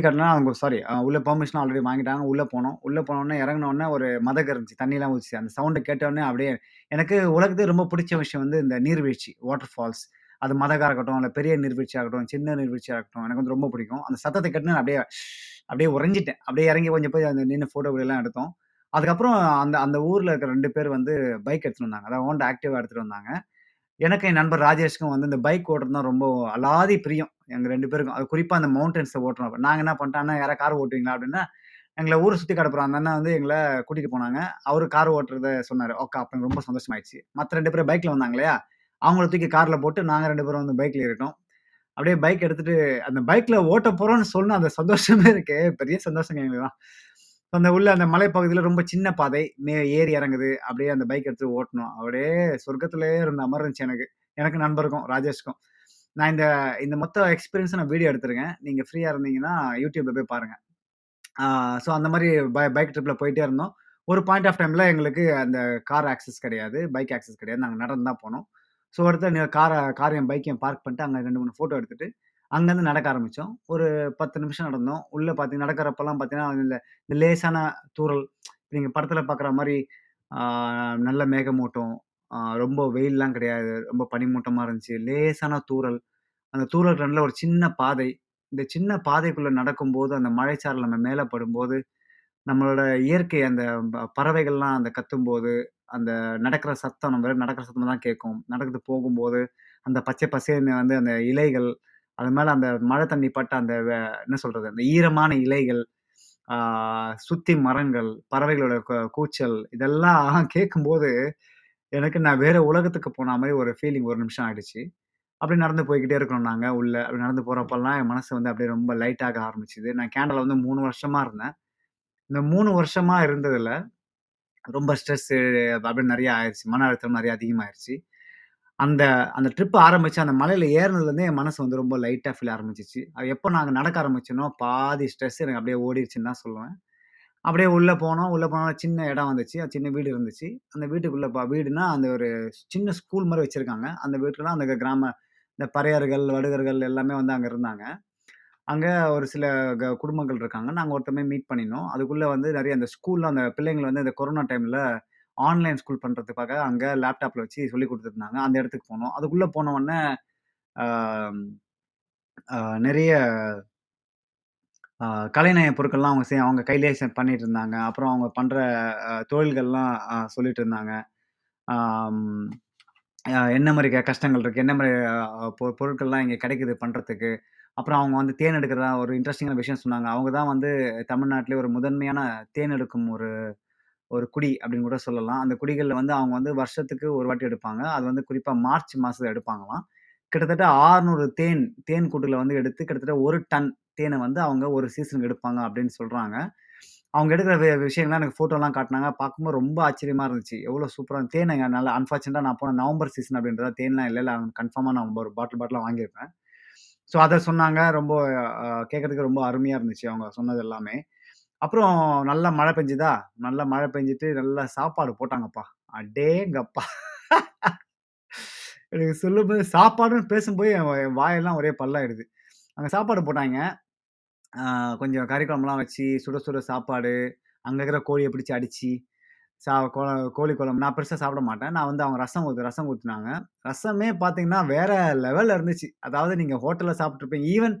காட்டுனாங்க. அவங்க சாரி உள்ளே பெர்மிஷன் ஆல்ரெடி வாங்கிட்டாங்க. உள்ளே போனோம். உள்ளே போனோடனே இறங்கினோடனே ஒரு மதகு இருந்துச்சு. தண்ணிலாம் ஊதிச்சு அந்த சவுண்டை கேட்டோடனே அப்படியே எனக்கு உலகத்துக்கு ரொம்ப பிடிச்ச விஷயம் வந்து இந்த நீர்வீழ்ச்சி, வாட்டர் ஃபால்ஸ். அது மதகா இருக்கட்டும், இல்லை பெரிய நீர்வீழ்ச்சியா இருக்கட்டும், சின்ன நீர்வீழ்ச்சியாக இருக்கட்டும், எனக்கு வந்து ரொம்ப பிடிக்கும். அந்த சத்தத்தை கட்டுன்னு அப்படியே அப்படியே உறைஞ்சிட்டேன். அப்படியே இறங்கி கொஞ்சம் போய் அந்த நின்று ஃபோட்டோகளெல்லாம் எடுத்தோம். அதுக்கப்புறம் அந்த அந்த ஊரில் இருக்கிற ரெண்டு பேர் வந்து பைக் எடுத்துகிட்டு வந்தாங்க. அதாவது ஓண்ட ஆக்டிவாக எடுத்துகிட்டு வந்தாங்க. எனக்கு என் நண்பர் ராஜேஷ்க்கும் வந்து இந்த பைக் ஓட்டுறதுனா ரொம்ப அலாதி பிரியம். எங்கள் ரெண்டு பேருக்கும். அது குறிப்பாக அந்த மவுண்டன்ஸை ஓட்டுறோம். நாங்கள் என்ன பண்ணிட்டோம், "அண்ணா யாராவது கார் ஓட்டுவீங்களா?" அப்படின்னா, எங்களை ஊரை சுற்றி கடப்புற அந்த அண்ணன் வந்து எங்களை கூட்டிகிட்டு போனாங்க. அவர் கார் ஓட்டுறத சொன்னார் ஓகே அப்போ ரொம்ப சந்தோஷமாயிடுச்சு மற்ற ரெண்டு பேரும் பைக்கில் வந்தாங்க இல்லையா? அவங்கள தூக்கி காரில் போட்டு நாங்கள் ரெண்டு பேரும் வந்து பைக்கில் இருக்கோம் அப்படியே பைக் எடுத்துட்டு அந்த பைக்கில் ஓட்ட போகிறோம்னு சொன்ன அந்த சந்தோஷமே இருக்கே, பெரிய சந்தோஷங்க எங்களுக்குலாம். அந்த உள்ள அந்த மலைப்பகுதியில் ரொம்ப சின்ன பாதை. மே ஏறி இறங்குது. அப்படியே அந்த பைக் எடுத்து ஓட்டணும் அப்படியே சொர்க்கத்திலே இருந்த அமர் இருந்துச்சு எனக்கு. எனக்கு நண்பருக்கும், ராஜேஷ்க்கும். நான் இந்த இந்த மொத்த எக்ஸ்பீரியன்ஸை நான் வீடியோ எடுத்திருக்கேன். நீங்கள் ஃப்ரீயாக இருந்தீங்கன்னா, யூடியூப்பில் போய் பாருங்கள் ஸோ அந்த மாதிரி பை பைக் ட்ரிப்பில் போயிட்டே இருந்தோம். ஒரு பாயிண்ட் ஆஃப் டைமில் எங்களுக்கு அந்த கார் ஆக்சஸ் கிடையாது. பைக் ஆக்சஸ் கிடையாது. நாங்கள் நடந்து தான் போனோம். ஸோ அடுத்த காரை காரையும், பைக்கையும் பார்க் பண்ணிட்டு அங்கே ரெண்டு மூணு ஃபோட்டோ எடுத்துட்டு, அங்கேருந்து நடக்க ஆரம்பித்தோம் ஒரு 10 நிமிஷம் நடந்தோம். உள்ளே பார்த்தீங்கன்னா நடக்கிறப்பெல்லாம் பார்த்தீங்கன்னா, இந்த இந்த லேசான தூரல் நீங்கள் படத்தில் பார்க்குற மாதிரி நல்ல மேகமூட்டம். ரொம்ப வெயிலெலாம் கிடையாது. ரொம்ப பனிமூட்டமாக இருந்துச்சு. லேசான தூரல் அந்த தூரல் ரெண்டில் ஒரு சின்ன பாதை. இந்த சின்ன பாதைக்குள்ளே நடக்கும்போது, அந்த மழைச்சாரல் நம்ம மேலே படும்போது, நம்மளோட இயற்கை அந்த ப பறவைகள்லாம் அந்த கத்தும்போது, அந்த நடக்கிற சத்தம் நம்ம நடக்கிற சத்தம் தான் கேட்கும். நடக்கிறது போகும்போது, அந்த பச்சை பசேன்னு வந்து அந்த இலைகள், அது மேலே அந்த மழை தண்ணி பட்ட அந்த என்ன சொல்கிறது அந்த ஈரமான இலைகள், சுற்றி சுத்தி மரங்கள், பறவைகளோட கூச்சல் இதெல்லாம் <laughs> கேட்கும்போது, எனக்கு நான் வேற உலகத்துக்கு போன மாதிரி ஒரு ஃபீலிங் ஒரு நிமிஷம் ஆயிடுச்சு. அப்படியே நடந்து போய்கிட்டே இருக்கிறோம் நாங்கள் உள்ள. அப்படி நடந்து போகிறப்பெல்லாம் என் மனசு வந்து அப்படியே ரொம்ப லைட் ஆக ஆரம்பிச்சது. நான் கேண்டலில் வந்து மூணு வருஷமாக இருந்தேன். இந்த மூணு வருஷமாக இருந்ததில் ரொம்ப ஸ்ட்ரெஸ்ஸு அப்படின்னு நிறையா ஆயிடுச்சு மன அழுத்தம் நிறையா அதிகமாயிருச்சு. அந்த அந்த ட்ரிப் ஆரம்பிச்சு அந்த மலையில ஏறுனதுலேருந்தே என் மனசு வந்து ரொம்ப லைட்டா ஃபீல் ஆரம்பிச்சுச்சு. அது எப்போ நாங்க நடக்க ஆரம்பிச்சோனோ, பாதி ஸ்ட்ரெஸ் எனக்கு அப்படியே ஓடிருச்சுன்னு தான் சொல்லுவேன். அப்படியே உள்ள போனோம். உள்ள போனா சின்ன இடம் வந்துச்சு. சின்ன வீடு இருந்துச்சு. அந்த வீட்டுக்குள்ள ப வீடுனா, அந்த ஒரு சின்ன ஸ்கூல் மாரி வச்சிருக்காங்க. அந்த வீட்லலாம் அந்த கிராம இந்த பறையர்கள், வடுகர்கள் எல்லாமே வந்து அங்க இருந்தாங்க. அங்கே ஒரு சில க குடும்பங்கள் இருக்காங்க. நாங்கள் ஒருத்தமே மீட் பண்ணினோம். அதுக்குள்ளே வந்து நிறைய அந்த ஸ்கூலில் அந்த பிள்ளைங்களை வந்து இந்த கொரோனா டைமில் ஆன்லைன் ஸ்கூல் பண்ணுறதுக்காக அங்கே லேப்டாப்பில் வச்சு சொல்லிக் கொடுத்துருந்தாங்க அந்த இடத்துக்கு போனோம். அதுக்குள்ளே போன உடனே ஆ கலைநய பொருட்கள்லாம் அவங்க செய் அவங்க கையிலே பண்ணிட்டு இருந்தாங்க. அப்புறம் அவங்க பண்ணுற தொழில்கள்லாம் சொல்லிட்டு இருந்தாங்க. என்ன மாதிரி க கஷ்டங்கள் இருக்குது என்ன மாதிரி பொ பொருட்கள்லாம் இங்கே கிடைக்குது பண்ணுறதுக்கு அப்புறம் அவங்க வந்து தேன் எடுக்கிறதா ஒரு இன்ட்ரெஸ்டிங்கான விஷயம் சொன்னாங்க. அவங்க தான் வந்து தமிழ்நாட்டிலே ஒரு முதன்மையான தேன் எடுக்கும் ஒரு ஒரு குடி அப்படின்னு கூட சொல்லலாம். அந்த குடிகளில் வந்து அவங்க வந்து வருஷத்துக்கு ஒரு வாட்டி எடுப்பாங்க. அது வந்து குறிப்பாக மார்ச் மாதத்தில் எடுப்பாங்களாம். கிட்டத்தட்ட 600 தேன் தேன் கூட்டுல வந்து எடுத்து கிட்டத்தட்ட ஒரு டன் தேனை வந்து அவங்க ஒரு சீசனுக்கு எடுப்பாங்க அப்படின்னு சொல்கிறாங்க அவங்க எடுக்கிற விஷயங்கள்லாம் எனக்கு ஃபோட்டோலாம் காட்டினாங்க பார்க்கும்போது ரொம்ப ஆச்சரியமா இருந்துச்சு. எவ்வளோ சூப்பராக தேன் நல்லா அன்ஃபார்ச்சுனேட்டாக நான் போன நவம்பர் சீசன் அப்படின்றத தேன்லாம் இல்லை அவங்க கன்ஃபார்மாக நான் ஒரு பாட்டில் பாட்டிலாக வாங்கியிருப்பேன். ஸோ அதை சொன்னாங்க. ரொம்ப கேட்கறதுக்கு ரொம்ப அருமையாக இருந்துச்சு அவங்க சொன்னது எல்லாமே. அப்புறம் நல்லா மழை பெஞ்சுதா, நல்லா மழை பெஞ்சிட்டு நல்லா சாப்பாடு போட்டாங்கப்பா. அடேங்கப்பா! எனக்கு சொல்லும்போது சாப்பாடுன்னு பேசும்போது என் வாயெல்லாம் ஒரே பல்லாயிடுது. அங்கே சாப்பாடு போட்டாங்க கொஞ்சம் கறி குழம்புலாம் வச்சு, சுட சுட சாப்பாடு, அங்கே இருக்கிற கோழியை பிடிச்சி அடித்து சா கொ கோழி குழம்பு நான் பெருசாக சாப்பிட மாட்டேன். நான் வந்து அவங்க ரசம் ஊற்று ரசம் ஊற்றுனாங்க ரசமே பார்த்தீங்கன்னா, வேற லெவலில் இருந்துச்சு. அதாவது நீங்கள் ஹோட்டலில் சாப்பிட்ருப்பீங்க ஈவன்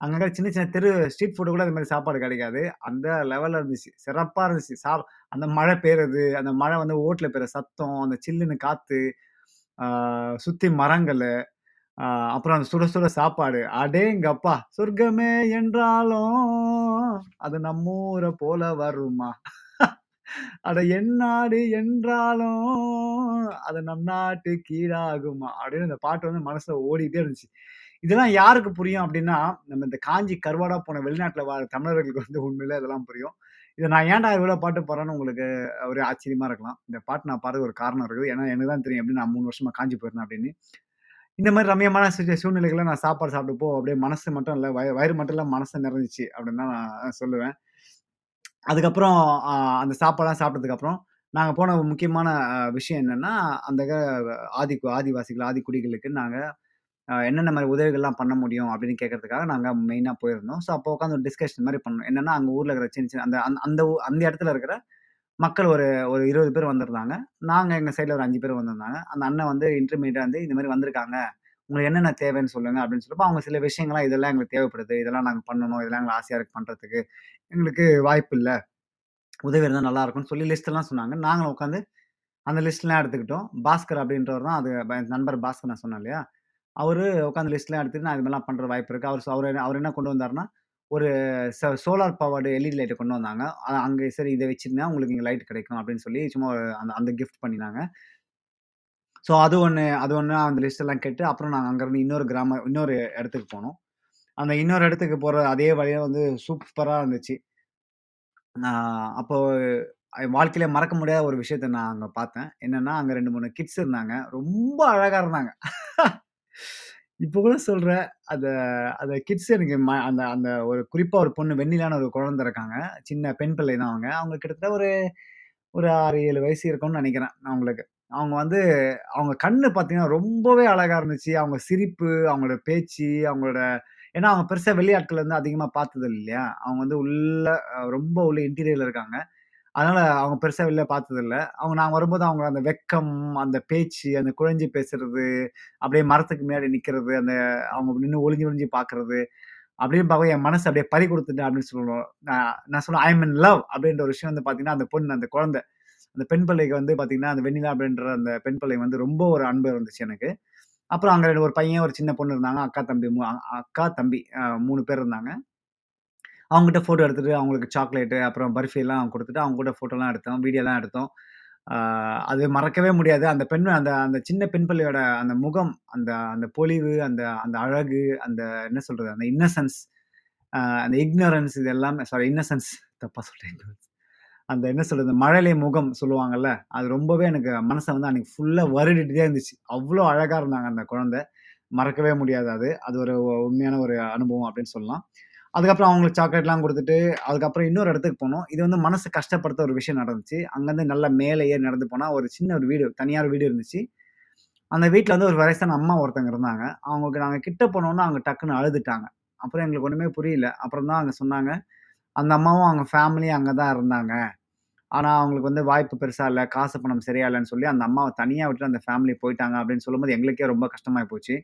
அங்கே சின்ன சின்ன தெரு ஸ்ட்ரீட் ஃபுட்டு கூட அது மாதிரி சாப்பாடு கிடைக்காது. அந்த லெவலில் இருந்துச்சு. சிறப்பாக இருந்துச்சு. சா அந்த மழை பெய்யுறது அந்த மழை வந்து ஓட்டில் பெய்கிற சத்தம், அந்த சில்லுன்னு காற்று சுற்றி மரங்கள் அப்புறம் அந்த சுட சுட சாப்பாடு. அடேங்கப்பா! சொர்க்கமே என்றாலும், அது நம்மூரை போல வருமா? அட என்னாடு என்றாலும், அது நம் நாட்டு கீழாகுமா அப்படின்னு அந்த பாட்டு வந்து மனசுல ஓடிட்டே இருந்துச்சு. இதெல்லாம் யாருக்கு புரியும் அப்படின்னா, நம்ம இந்த காஞ்சி கருவாடா போன வெளிநாட்டுல வாழ தமிழர்களுக்கு வந்து உண்மையில இதெல்லாம் புரியும். இதை நான் ஏன்டா இவ்வளோ பாட்டு பாடுறேன்னு உங்களுக்கு ஒரு ஆச்சரியமா இருக்கலாம். இந்த பாட்டு நான் பாடுறது ஒரு காரணம் இருக்குது. ஏன்னா எனக்கு தான் தெரியும் எப்படி நான் மூணு வருஷமா காஞ்சி போயிருந்தேன் அப்படின்னு. இந்த மாதிரி ரம்யமான சூழ்நிலைகளை நான் சாப்பாடு சாப்பிட்டப்போ, அப்படியே மனசு மட்டும் இல்லை வய வயிறு மட்டும் இல்லை மனசு நிறைஞ்சிச்சு அப்படின்னு தான் நான் சொல்லுவேன். அதுக்கப்புறம் அந்த சாப்பாடெலாம் சாப்பிட்டதுக்கப்புறம் நாங்கள் போன முக்கியமான விஷயம் என்னென்னா அந்த க ஆதி ஆதிவாசிகள், ஆதிக்குடிகளுக்கு குடிகளுக்கு நாங்கள் என்னென்ன மாதிரி உதவிகள்லாம் பண்ண முடியும் அப்படின்னு கேட்கறதுக்காக நாங்கள் மெயினாக போயிருந்தோம். ஸோ அப்போ உட்காந்து ஒரு டிஸ்கஷன் மாதிரி பண்ணோம். என்னென்னா அங்கே ஊரில் இருக்கிற சின்ன சின்ன அந்த அந்த அந்த ஊ அந்த இடத்துல இருக்கிற மக்கள் ஒரு ஒரு 20 பேர் வந்திருந்தாங்க. நாங்கள் எங்கள் சைடில் ஒரு அஞ்சு பேர் வந்திருந்தாங்க. அந்த அண்ணன் வந்து இன்டர்மீடியேட்டா வந்து இந்த மாதிரி வந்திருக்காங்க. உங்களுக்கு என்னென்ன தேவைன்னு சொல்லுங்க அப்படின்னு சொல்றப்போ, அவங்க சில விஷயங்கள்லாம் இதெல்லாம் எங்களுக்கு தேவைப்படுது. இதெல்லாம் நாங்கள் பண்ணணும். இதெல்லாம் எங்களுக்கு ஆசையாக இருக்குது பண்ணுறதுக்கு எங்களுக்கு வாய்ப்பு இல்லை உதவி இருந்தால் நல்லா இருக்கும்னு சொல்லி லிஸ்ட் எல்லாம் சொன்னாங்க. நாங்களும் உட்காந்து அந்த லிஸ்ட்லாம் எடுத்துக்கிட்டோம். பாஸ்கர் அப்படின்றவர் தான் அது நண்பர் பாஸ்கர் நான் சொன்னேன் இல்லையா? அவர் உட்காந்து லிஸ்ட்லாம் எடுத்துட்டு நான் இது பண்ணுற வாய்ப்பு இருக்குது அவர் அவர் அவர் என்ன கொண்டு வந்தாருன்னா, ஒரு ச சோலார் பவர்டு எல்இடி லைட்ட கொண்டு வந்தாங்க. அங்கே சரி இதை வச்சுருந்தா உங்களுக்கு இங்கே லைட் கிடைக்கும் அப்படின்னு சொல்லி சும்மா ஒரு அந்த அந்த கிஃப்ட் பண்ணினாங்க. ஸோ அது ஒன்று அது ஒன்று அந்த லிஸ்ட்டெல்லாம் கேட்டு, அப்புறம் நாங்கள் அங்கேருந்து இன்னொரு கிராம இன்னொரு இடத்துக்கு போனோம். அந்த இன்னொரு இடத்துக்கு போகிற அதே வழியாக வந்து சூப்பராக இருந்துச்சு. நான் அப்போ என் வாழ்க்கையில மறக்க முடியாத ஒரு விஷயத்த நான் அங்கே பார்த்தேன். என்னன்னா, அங்கே ரெண்டு மூணு கிட்ஸ் இருந்தாங்க. ரொம்ப அழகாக இருந்தாங்க. இப்போ கூட சொல்கிறேன் அந்த அந்த கிட்ஸ் எனக்கு ம அந்த அந்த ஒரு குறிப்பாக ஒரு பொண்ணு வெண்ணிலான ஒரு குழந்தை இருக்காங்க. சின்ன பெண் பிள்ளை தான் அவங்க. அவங்க கிட்டத்தட்ட ஒரு ஒரு 6, 7 வயசு இருக்கும்னு நான் அவங்களுக்கு. அவங்க வந்து அவங்க கண்ணு பார்த்தீங்கன்னா, ரொம்பவே அழகா இருந்துச்சு. அவங்க சிரிப்பு, அவங்களோட பேச்சு, அவங்களோட ஏன்னா அவங்க பெருசா வெளியாட்கள வந்து அதிகமா பார்த்தது இல்லையா? அவங்க வந்து உள்ள அ ரொம்ப உள்ள இன்டீரியர்ல இருக்காங்க. அதனால அவங்க பெருசா வெளில பார்த்ததில்ல. அவங்க நான் வரும்போது அவங்க அந்த வெட்கம், அந்த பேச்சு, அந்த குழஞ்சு பேசுறது, அப்படியே மரத்துக்கு முன்னாடி நிக்கிறது, அந்த அவங்க நின்னு ஒளிஞ்சு ஒளிஞ்சு பார்க்கறது, அப்படின்னு பார்க்கவும் என் மனசு அப்படியே பறி கொடுத்துட்டேன் அப்படின்னு சொல்லணும். நான் நான் சொன்னேன், ஐ அம் இன் லவ் அப்படின்ற ஒரு விஷயம் வந்து பார்த்தீங்கன்னா, அந்த பொண்ணு, அந்த குழந்தை, அந்த பெண் பிள்ளைக்கு வந்து பார்த்தீங்கன்னா, அந்த வெண்ணிலா அப்படின்ற அந்த பெண் பிள்ளை வந்து ரொம்ப ஒரு அன்பு இருந்துச்சு எனக்கு. அப்புறம் அங்க ஒரு பையன், ஒரு சின்ன பொண்ணு இருந்தாங்க. அக்கா, தம்பி அக்கா, தம்பி மூணு பேர் இருந்தாங்க. அவங்ககிட்ட ஃபோட்டோ எடுத்துட்டு, அவங்களுக்கு சாக்லேட்டு, அப்புறம் பர்ஃபி எல்லாம் அவங்க கூட ஃபோட்டோலாம் எடுத்தோம். வீடியோலாம் எடுத்தோம். அது மறக்கவே முடியாது. அந்த பெண் அந்த அந்த சின்ன பெண் பிள்ளையோட அந்த முகம், அந்த அந்த பொலிவு, அந்த அந்த அழகு, அந்த என்ன சொல்றது? அந்த இன்னசென்ஸ், அந்த இக்னரன்ஸ் இது எல்லாமே சாரி இன்னசென்ஸ் தப்பா சொல்கிறேன் அந்த என்ன சொல்றது? மழலை முகம் சொல்லுவாங்கல்ல, அது ரொம்பவே எனக்கு மனசை வந்து அன்னைக்கு ஃபுல்லா வருடிட்டே இருந்துச்சு. அவ்வளோ அழகா இருந்தாங்க அந்த குழந்தை. மறக்கவே முடியாது அது. அது ஒரு உண்மையான ஒரு அனுபவம் அப்படின்னு சொல்லலாம். அதுக்கப்புறம் அவங்களுக்கு சாக்லேட்லாம் கொடுத்துட்டு அதுக்கப்புறம் இன்னொரு இடத்துக்கு போனோம். இது வந்து மனசு கஷ்டப்படுத்த ஒரு விஷயம் நடந்துச்சு. அங்கேருந்து நல்லா மேலேயே ஏறி நடந்து போனால் ஒரு சின்ன ஒரு வீடு, தனியார் வீடு இருந்துச்சு. அந்த வீட்டில் வந்து ஒரு வயசான அம்மா ஒருத்தவங்க இருந்தாங்க. அவங்களுக்கு நாங்கள் கிட்ட போனோனே அவங்க டக்குன்னு அழுதுட்டாங்க. அப்புறம் எங்களுக்கு ஒன்றுமே புரியல. அப்புறம் தான் அவங்க சொன்னாங்க, அந்த அம்மாவும் அவங்க ஃபேமிலியும் அங்கே தான் இருந்தாங்க. ஆனால் அவங்களுக்கு வந்து வாய்ப்பு பெருசாக இல்லை காசு பணம் சரியா இல்லைன்னு சொல்லி, அந்த அம்மாவை தனியாக விட்டுட்டு அந்த ஃபேமிலி போயிட்டாங்க அப்படின்னு சொல்லும்போது, எங்களுக்கே ரொம்ப கஷ்டமாகி போச்சு.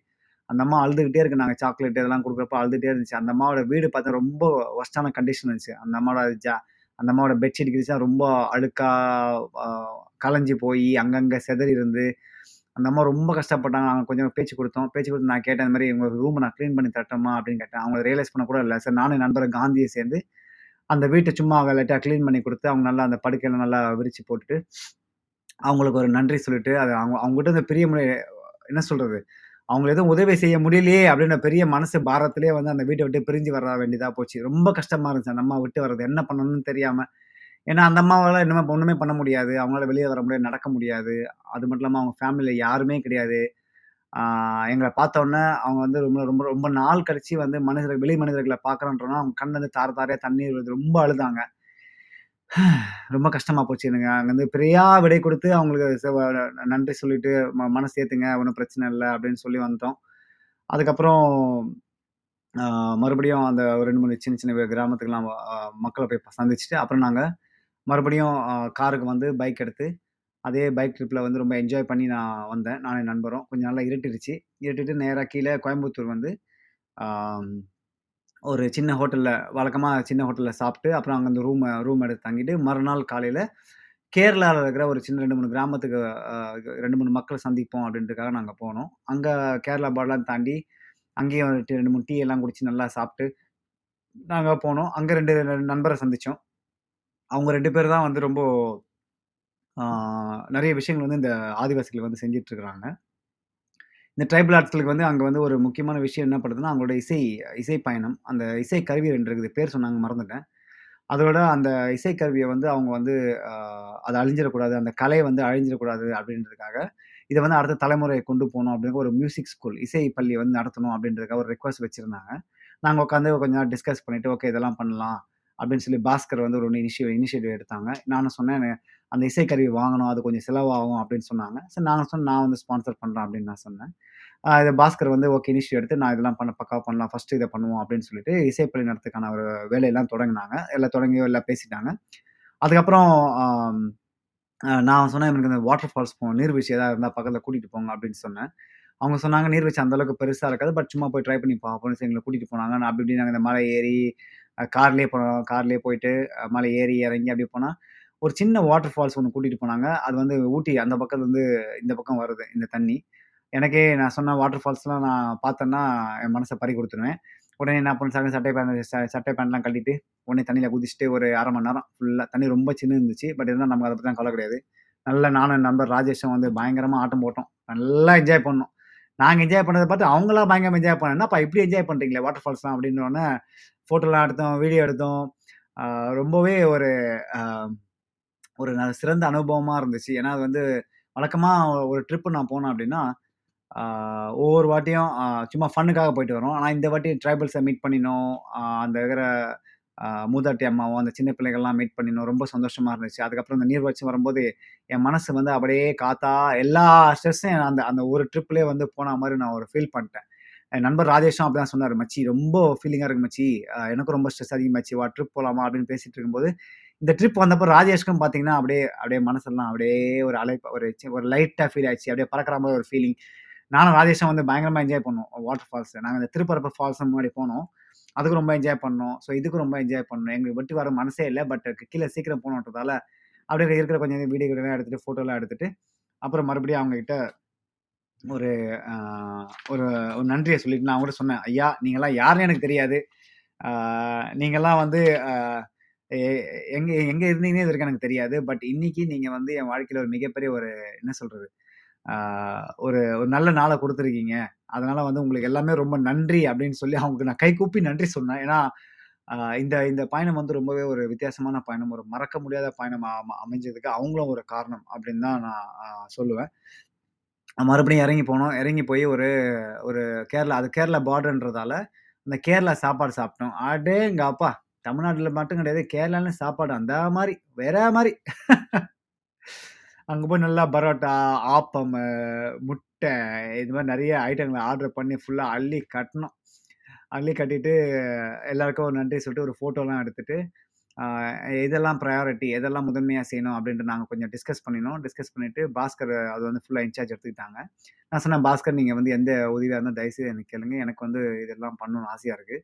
அந்த அம்மா அழுதுகிட்டே இருக்கு. நாங்கள் சாக்லேட் இதெல்லாம் கொடுக்குறப்ப அழுதுட்டே இருந்துச்சு. அந்த அம்மாவோட வீடு பார்த்தா ரொம்ப ஒஸ்டான கண்டிஷன் இருந்துச்சு. அந்த அம்மாவோட ஜா அந்த அம்மாவோட பெட்ஷீட் கிட்ஸ்லாம் ரொம்ப அழுக்காக கலைஞ்சி போய் அங்கங்கே செதறி சிதறி இருந்து, அந்த அம்மா ரொம்ப கஷ்டப்பட்டாங்க. நாங்கள் கொஞ்சம் பேச்சு கொடுத்தோம் பேச்சு கொடுத்து நான் கேட்டேன், இந்த மாதிரி உங்கள் ரூமை நான் க்ளீன் பண்ணி தரட்டுமா? அப்படின்னு கேட்டேன். அவங்க ரியலைஸ் பண்ண கூட இல்லை சார் நானும் நண்பர் காந்தியை சேர்ந்து, அந்த வீட்டை சும்மா லைட்டாக க்ளீன் பண்ணி கொடுத்து அவங்க நல்லா அந்த படுக்கையில் நல்லா விரித்து போட்டுட்டு, அவங்களுக்கு ஒரு நன்றி சொல்லிட்டு, அது அவங்க அவங்ககிட்ட இந்த பிரிய முடி என்ன சொல்கிறது அவங்க எதுவும் உதவி செய்ய முடியலையே அப்படின்ற பெரிய மனசு பாரத்திலே வந்து அந்த வீட்டை விட்டு பிரிஞ்சு வர வேண்டியதாக போச்சு. ரொம்ப கஷ்டமாக இருந்துச்சு அந்த அம்மா விட்டு வர்றது. என்ன பண்ணணும்னு தெரியாமல் ஏன்னா அந்த அம்மாவால இன்னுமே ஒன்றுமே பண்ண முடியாது. அவங்களால வெளியே வர முடியாது, நடக்க முடியாது. அது மட்டும் இல்லாமல் அவங்க ஃபேமிலியில் யாருமே கிடையாது. எங்களை பார்த்தோன்னே அவங்க வந்து ரொம்ப ரொம்ப ரொம்ப நாள் கழிச்சு வந்து மனிதர்கள் வெளி மனிதர்களை பார்க்குறோன்றோன, அவங்க கண்லருந்து தார தாரையாக தண்ணீர் வருது. ரொம்ப அழுதாங்க. <sighs> ரொம்ப கஷ்டமாக போச்சு எனக்கு. அங்கேருந்து பிரியா விடை கொடுத்து அவங்களுக்கு நன்றி சொல்லிட்டு, ம மனசு ஏற்றுங்க ஒன்றும் பிரச்சனை இல்லை அப்படின்னு சொல்லி வந்தோம் அதுக்கப்புறம் மறுபடியும் அந்த ஒரு 2, 3 சின்ன சின்ன கிராமத்துக்கெல்லாம் மக்களை போய் சந்திச்சுட்டு, அப்புறம் நாங்கள் மறுபடியும் காருக்கு வந்து பைக் எடுத்து, அதே பைக் ட்ரிப்பில் வந்து ரொம்ப என்ஜாய் பண்ணி நான் வந்தேன். நானும் என் நண்பரும். கொஞ்சம் நல்லா இருட்டிருச்சு. இருட்டிட்டு நேராக கீழே கோயம்புத்தூர் வந்து, ஒரு சின்ன ஹோட்டலில் வழக்கமாக சின்ன ஹோட்டலில் சாப்பிட்டு அப்புறம் அங்கே அந்த ரூமை ரூம் எடுத்து தங்கிட்டு, மறுநாள் காலையில் கேரளாவில் இருக்கிற ஒரு சின்ன 2, 3 கிராமத்துக்கு ரெண்டு மூணு மக்களை சந்திப்போம் அப்படின்றதுக்காக நாங்கள் போனோம். அங்கே கேரளா பார்டர்லாம் தாண்டி, அங்கேயும் வந்துட்டு ரெண்டு மூணு டீ எல்லாம் குடித்து நல்லா சாப்பிட்டு நாங்கள் போனோம். அங்கே ரெண்டு நண்பரை சந்தித்தோம் அவங்க ரெண்டு பேர் தான் வந்து ரொம்ப நிறைய விஷயங்கள் வந்து இந்த ஆதிவாசிகள் வந்து செஞ்சிட்ருக்குறாங்க இந்த ட்ரைபல் ஆர்ட்ஸ்களுக்கு வந்து அங்கே வந்து ஒரு முக்கியமான விஷயம் என்ன பண்ணுதுன்னா அவங்களோட இசை இசை பயணம். அந்த இசை கருவி 2 இருக்குது. பேர் சொன்னாங்க மறந்துட்டேன். அதோட அந்த இசை வந்து அவங்க வந்து அது அழிஞ்சிடக்கூடாது. அந்த கலை வந்து அழிஞ்சிடக்கூடாது அப்படின்றதுக்காக, இதை வந்து அடுத்த தலைமுறையை கொண்டு போகணும் அப்படின்னு ஒரு மியூசிக் ஸ்கூல், இசை பள்ளி வந்து நடத்தணும் அப்படின்றதுக்காக ஒரு ரெக்வஸ்ட் வச்சுருந்தாங்க நாங்கள் உட்காந்து கொஞ்சம் நேரம் டிஸ்கஸ் பண்ணிவிட்டு ஓகே இதெல்லாம் பண்ணலாம். அப்படின்னு சொல்லி பாஸ்கர் வந்து ஒரு இனிஷியேட் இனிஷியேட்டிவ் எடுத்தாங்க. நானும் சொன்னேன், அந்த இசைக்கருவி வாங்கணும். அது கொஞ்சம் செலவாகும் அப்படின்னு சொன்னாங்க. சரி நான் சொன்னேன், நான் வந்து ஸ்பான்சர் பண்ணுறேன் அப்படின்னு நான் சொன்னேன். இதை பாஸ்கர் வந்து ஓகே இனிஷியேட் எடுத்து நான் இதெல்லாம் பண்ண பக்காவாக பண்ணலாம். ஃபஸ்ட்டு இதை பண்ணுவோம் அப்படின்னு சொல்லிட்டு இசைப்பள்ளி நடத்துக்கான ஒரு வேலையெல்லாம் தொடங்கினாங்க எல்லாம் தொடங்கி எல்லாம் பேசிட்டாங்க. அதுக்கப்புறம் நான் சொன்னேன், எனக்கு இந்த வாட்டர் ஃபால்ஸ் போகும் நீர்வீழ்ச்சி ஏதாவது இருந்தால் பக்கத்தில் கூட்டிகிட்டு போங்க அப்படின்னு சொன்னேன். அவங்க சொன்னாங்க, நீர்வீழ்ச்சி அந்த அளவுக்கு இருக்காது. பட் சும்மா போய் ட்ரை பண்ணி பார்ப்போம் எங்களை கூட்டிகிட்டு போனாங்க. நான் அப்படி இப்படி நாங்கள் இந்த மலை ஏறி, கார்லேயே போனோம். கார்லேயே போயிட்டு, மலை ஏறி, இறங்கி அப்படியே போனால் ஒரு சின்ன வாட்டர் ஃபால்ஸ் ஒன்று கூட்டிகிட்டு போனாங்க. அது வந்து ஊட்டி அந்த பக்கத்துலருந்து இந்த பக்கம் வருது, இந்த தண்ணி. எனக்கே நான் சொன்ன வாட்டர் ஃபால்ஸ்லாம் நான் பார்த்தேன்னா, என் மனசை பறி கொடுத்துருவேன் உடனே என்ன பண்ண சட்டை பேண்ட் ச சட்டை பேண்ட்லாம் கட்டிட்டு உடனே தண்ணியில் குதிச்சுட்டு ஒரு அரை மணி நேரம் ஃபுல்லாக தண்ணி ரொம்ப சின்ன இருந்துச்சு. பட் இருந்தால் நமக்கு அதை பத்திலாம் கவலை கிடையாது. நல்லா நானும் நண்பர் ராஜேஷும் வந்து பயங்கரமாக ஆட்டம் போட்டோம். நல்லா என்ஜாய் பண்ணோம். நாங்கள் என்ஜாய் பண்ணதை பார்த்து அவங்களாம் பயங்கரமாக என்ஜாய் பண்ண அப்போ இப்படி என்ஜாய் பண்ணுறீங்களே வாட்டர் ஃபால்ஸ்லாம்" அப்படின்னோடனே ஃபோட்டோலாம் எடுத்தோம், வீடியோ எடுத்தோம். ரொம்பவே ஒரு ஒரு ந சிறந்த அனுபவமாக இருந்துச்சு. ஏன்னா, அது வந்து வழக்கமாக ஒரு ட்ரிப்பு நான் போனேன் அப்படின்னா, ஒவ்வொரு வாட்டியும் சும்மா ஃபன்னுக்காக போயிட்டு வரோம். ஆனால் இந்த வாட்டி ட்ரைபல்ஸை மீட் பண்ணினோம். அந்த இருக்கிற மூதாட்டி அம்மாவும், அந்த சின்ன பிள்ளைகள்லாம் மீட் பண்ணினோம். ரொம்ப சந்தோஷமாக இருந்துச்சு. அதுக்கப்புறம் இந்த நீர்வீழ்ச்சி வரும்போது, என் மனசு வந்து அப்படியே காத்தா எல்லா ஸ்ட்ரெஸ்ஸும் அந்த அந்த ஒரு ட்ரிப்லேயே வந்து போன மாதிரி நான் ஒரு ஃபீல் பண்ணிட்டேன் என் நண்பர் ராஜேஷும் அப்படி தான் சொன்னார் "மச்சி ரொம்ப ஃபீலிங்காக இருக்கு மச்சி. எனக்கும் ரொம்ப ஸ்ட்ரெஸ் அதிகமாச்சு. வா ட்ரிப் போகலாமா அப்படின்னு பேசிட்டு இருக்கும்போது, இந்த ட்ரிப் வந்தப்போ ராஜேஷ்க்கும் பார்த்தீங்கன்னா, அப்படியே அப்படியே மனசெல்லாம் அப்படியே ஒரு அலைப்பா ஒரு ஒரு லைட்டாக ஃபீல் ஆயிடுச்சு. அப்படியே பறக்கிற மாதிரி ஒரு ஃபீலிங். நானும் ராஜேஷும் வந்து பயங்கரமாக என்ஜாய் பண்ணோம். Water falls. நாங்கள் இந்த திருப்பரப்பு ஃபால்ஸ் முன்னாடி போனோம். அதுக்கு ரொம்ப என்ஜாய் பண்ணோம். ஸோ இதுக்கும் ரொம்ப என்ஜாய் பண்ணோம். எங்களுக்கு வெட்டி வர மனசே இல்லை பட் கீழே சீக்கிரம் போகணுன்றதால அப்படியே இருக்கிற கொஞ்சம் வீடியோலாம் எடுத்துட்டு, ஃபோட்டோலாம் எடுத்துட்டு, அப்புறம் மறுபடியும் அவங்கக்கிட்ட ஒரு ஒரு ஒரு நன்றிய சொல்லிட்டு நான் கூட சொன்னேன். "ஐயா, நீங்களாம் யாருன்னு எனக்கு தெரியாது. நீங்கள்லாம் வந்து எங்கே எங்கே எங்க எங்க இருந்தீங்கன்னே இதுவரைக்கும் எனக்கு தெரியாது. பட் இன்னைக்கு நீங்கள் வந்து என் வாழ்க்கையில் ஒரு மிகப்பெரிய ஒரு என்ன சொல்கிறது ஒரு ஒரு நல்ல நாளை கொடுத்துருக்கீங்க அதனால வந்து உங்களுக்கு எல்லாமே ரொம்ப நன்றி அப்படின்னு சொல்லி அவங்களுக்கு நான் கைகூப்பி நன்றி சொன்னேன். ஏன்னா, இந்த இந்த பயணம் வந்து ரொம்பவே ஒரு வித்தியாசமான பயணம். ஒரு மறக்க முடியாத பயணம் அம அமைஞ்சதுக்கு அவங்களும் ஒரு காரணம் அப்படின்னு தான் நான் சொல்லுவேன். மறுபடியும் இறங்கி போனோம். இறங்கி போய் ஒரு ஒரு கேரளா அது கேரளா பார்டர்ன்றதால, அந்த கேரளா சாப்பாடு சாப்பிட்டோம். அடே எங்கள் அப்பா தமிழ்நாட்டில் மட்டும் கிடையாது. கேரளால சாப்பாடு அந்த மாதிரி வேற மாதிரி அங்கே போய் நல்லா பரோட்டா, ஆப்பம், முட்டை இது மாரி நெறைய ஐட்டங்கள ஆர்டர் பண்ணி ஃபுல்லா அள்ளி கட்டினோம் அள்ளி கட்டிட்டு எல்லாருக்கும் ஒரு நன்றி சொல்லிட்டு ஒரு ஃபோட்டோலாம் எடுத்துட்டு, ஆ எதெல்லாம் பிரையாரிட்டி எதெல்லாம் முதன்மையா செய்யணும் அப்படின்ட்டு நாங்க கொஞ்சம் டிஸ்கஸ் பண்ணினோம். டிஸ்கஸ் பண்ணிட்டு பாஸ்கர் அது வந்து ஃபுல்லா இன்சார்ஜ் எடுத்துக்கிட்டாங்க. நான் சொன்னேன், "பாஸ்கர் நீங்க வந்து எந்த உதவியா இருந்தாலும் தயவுசெய்து எனக்கு கேளுங்க. எனக்கு வந்து இதெல்லாம் பண்ணணும்னு ஆசையா இருக்கு."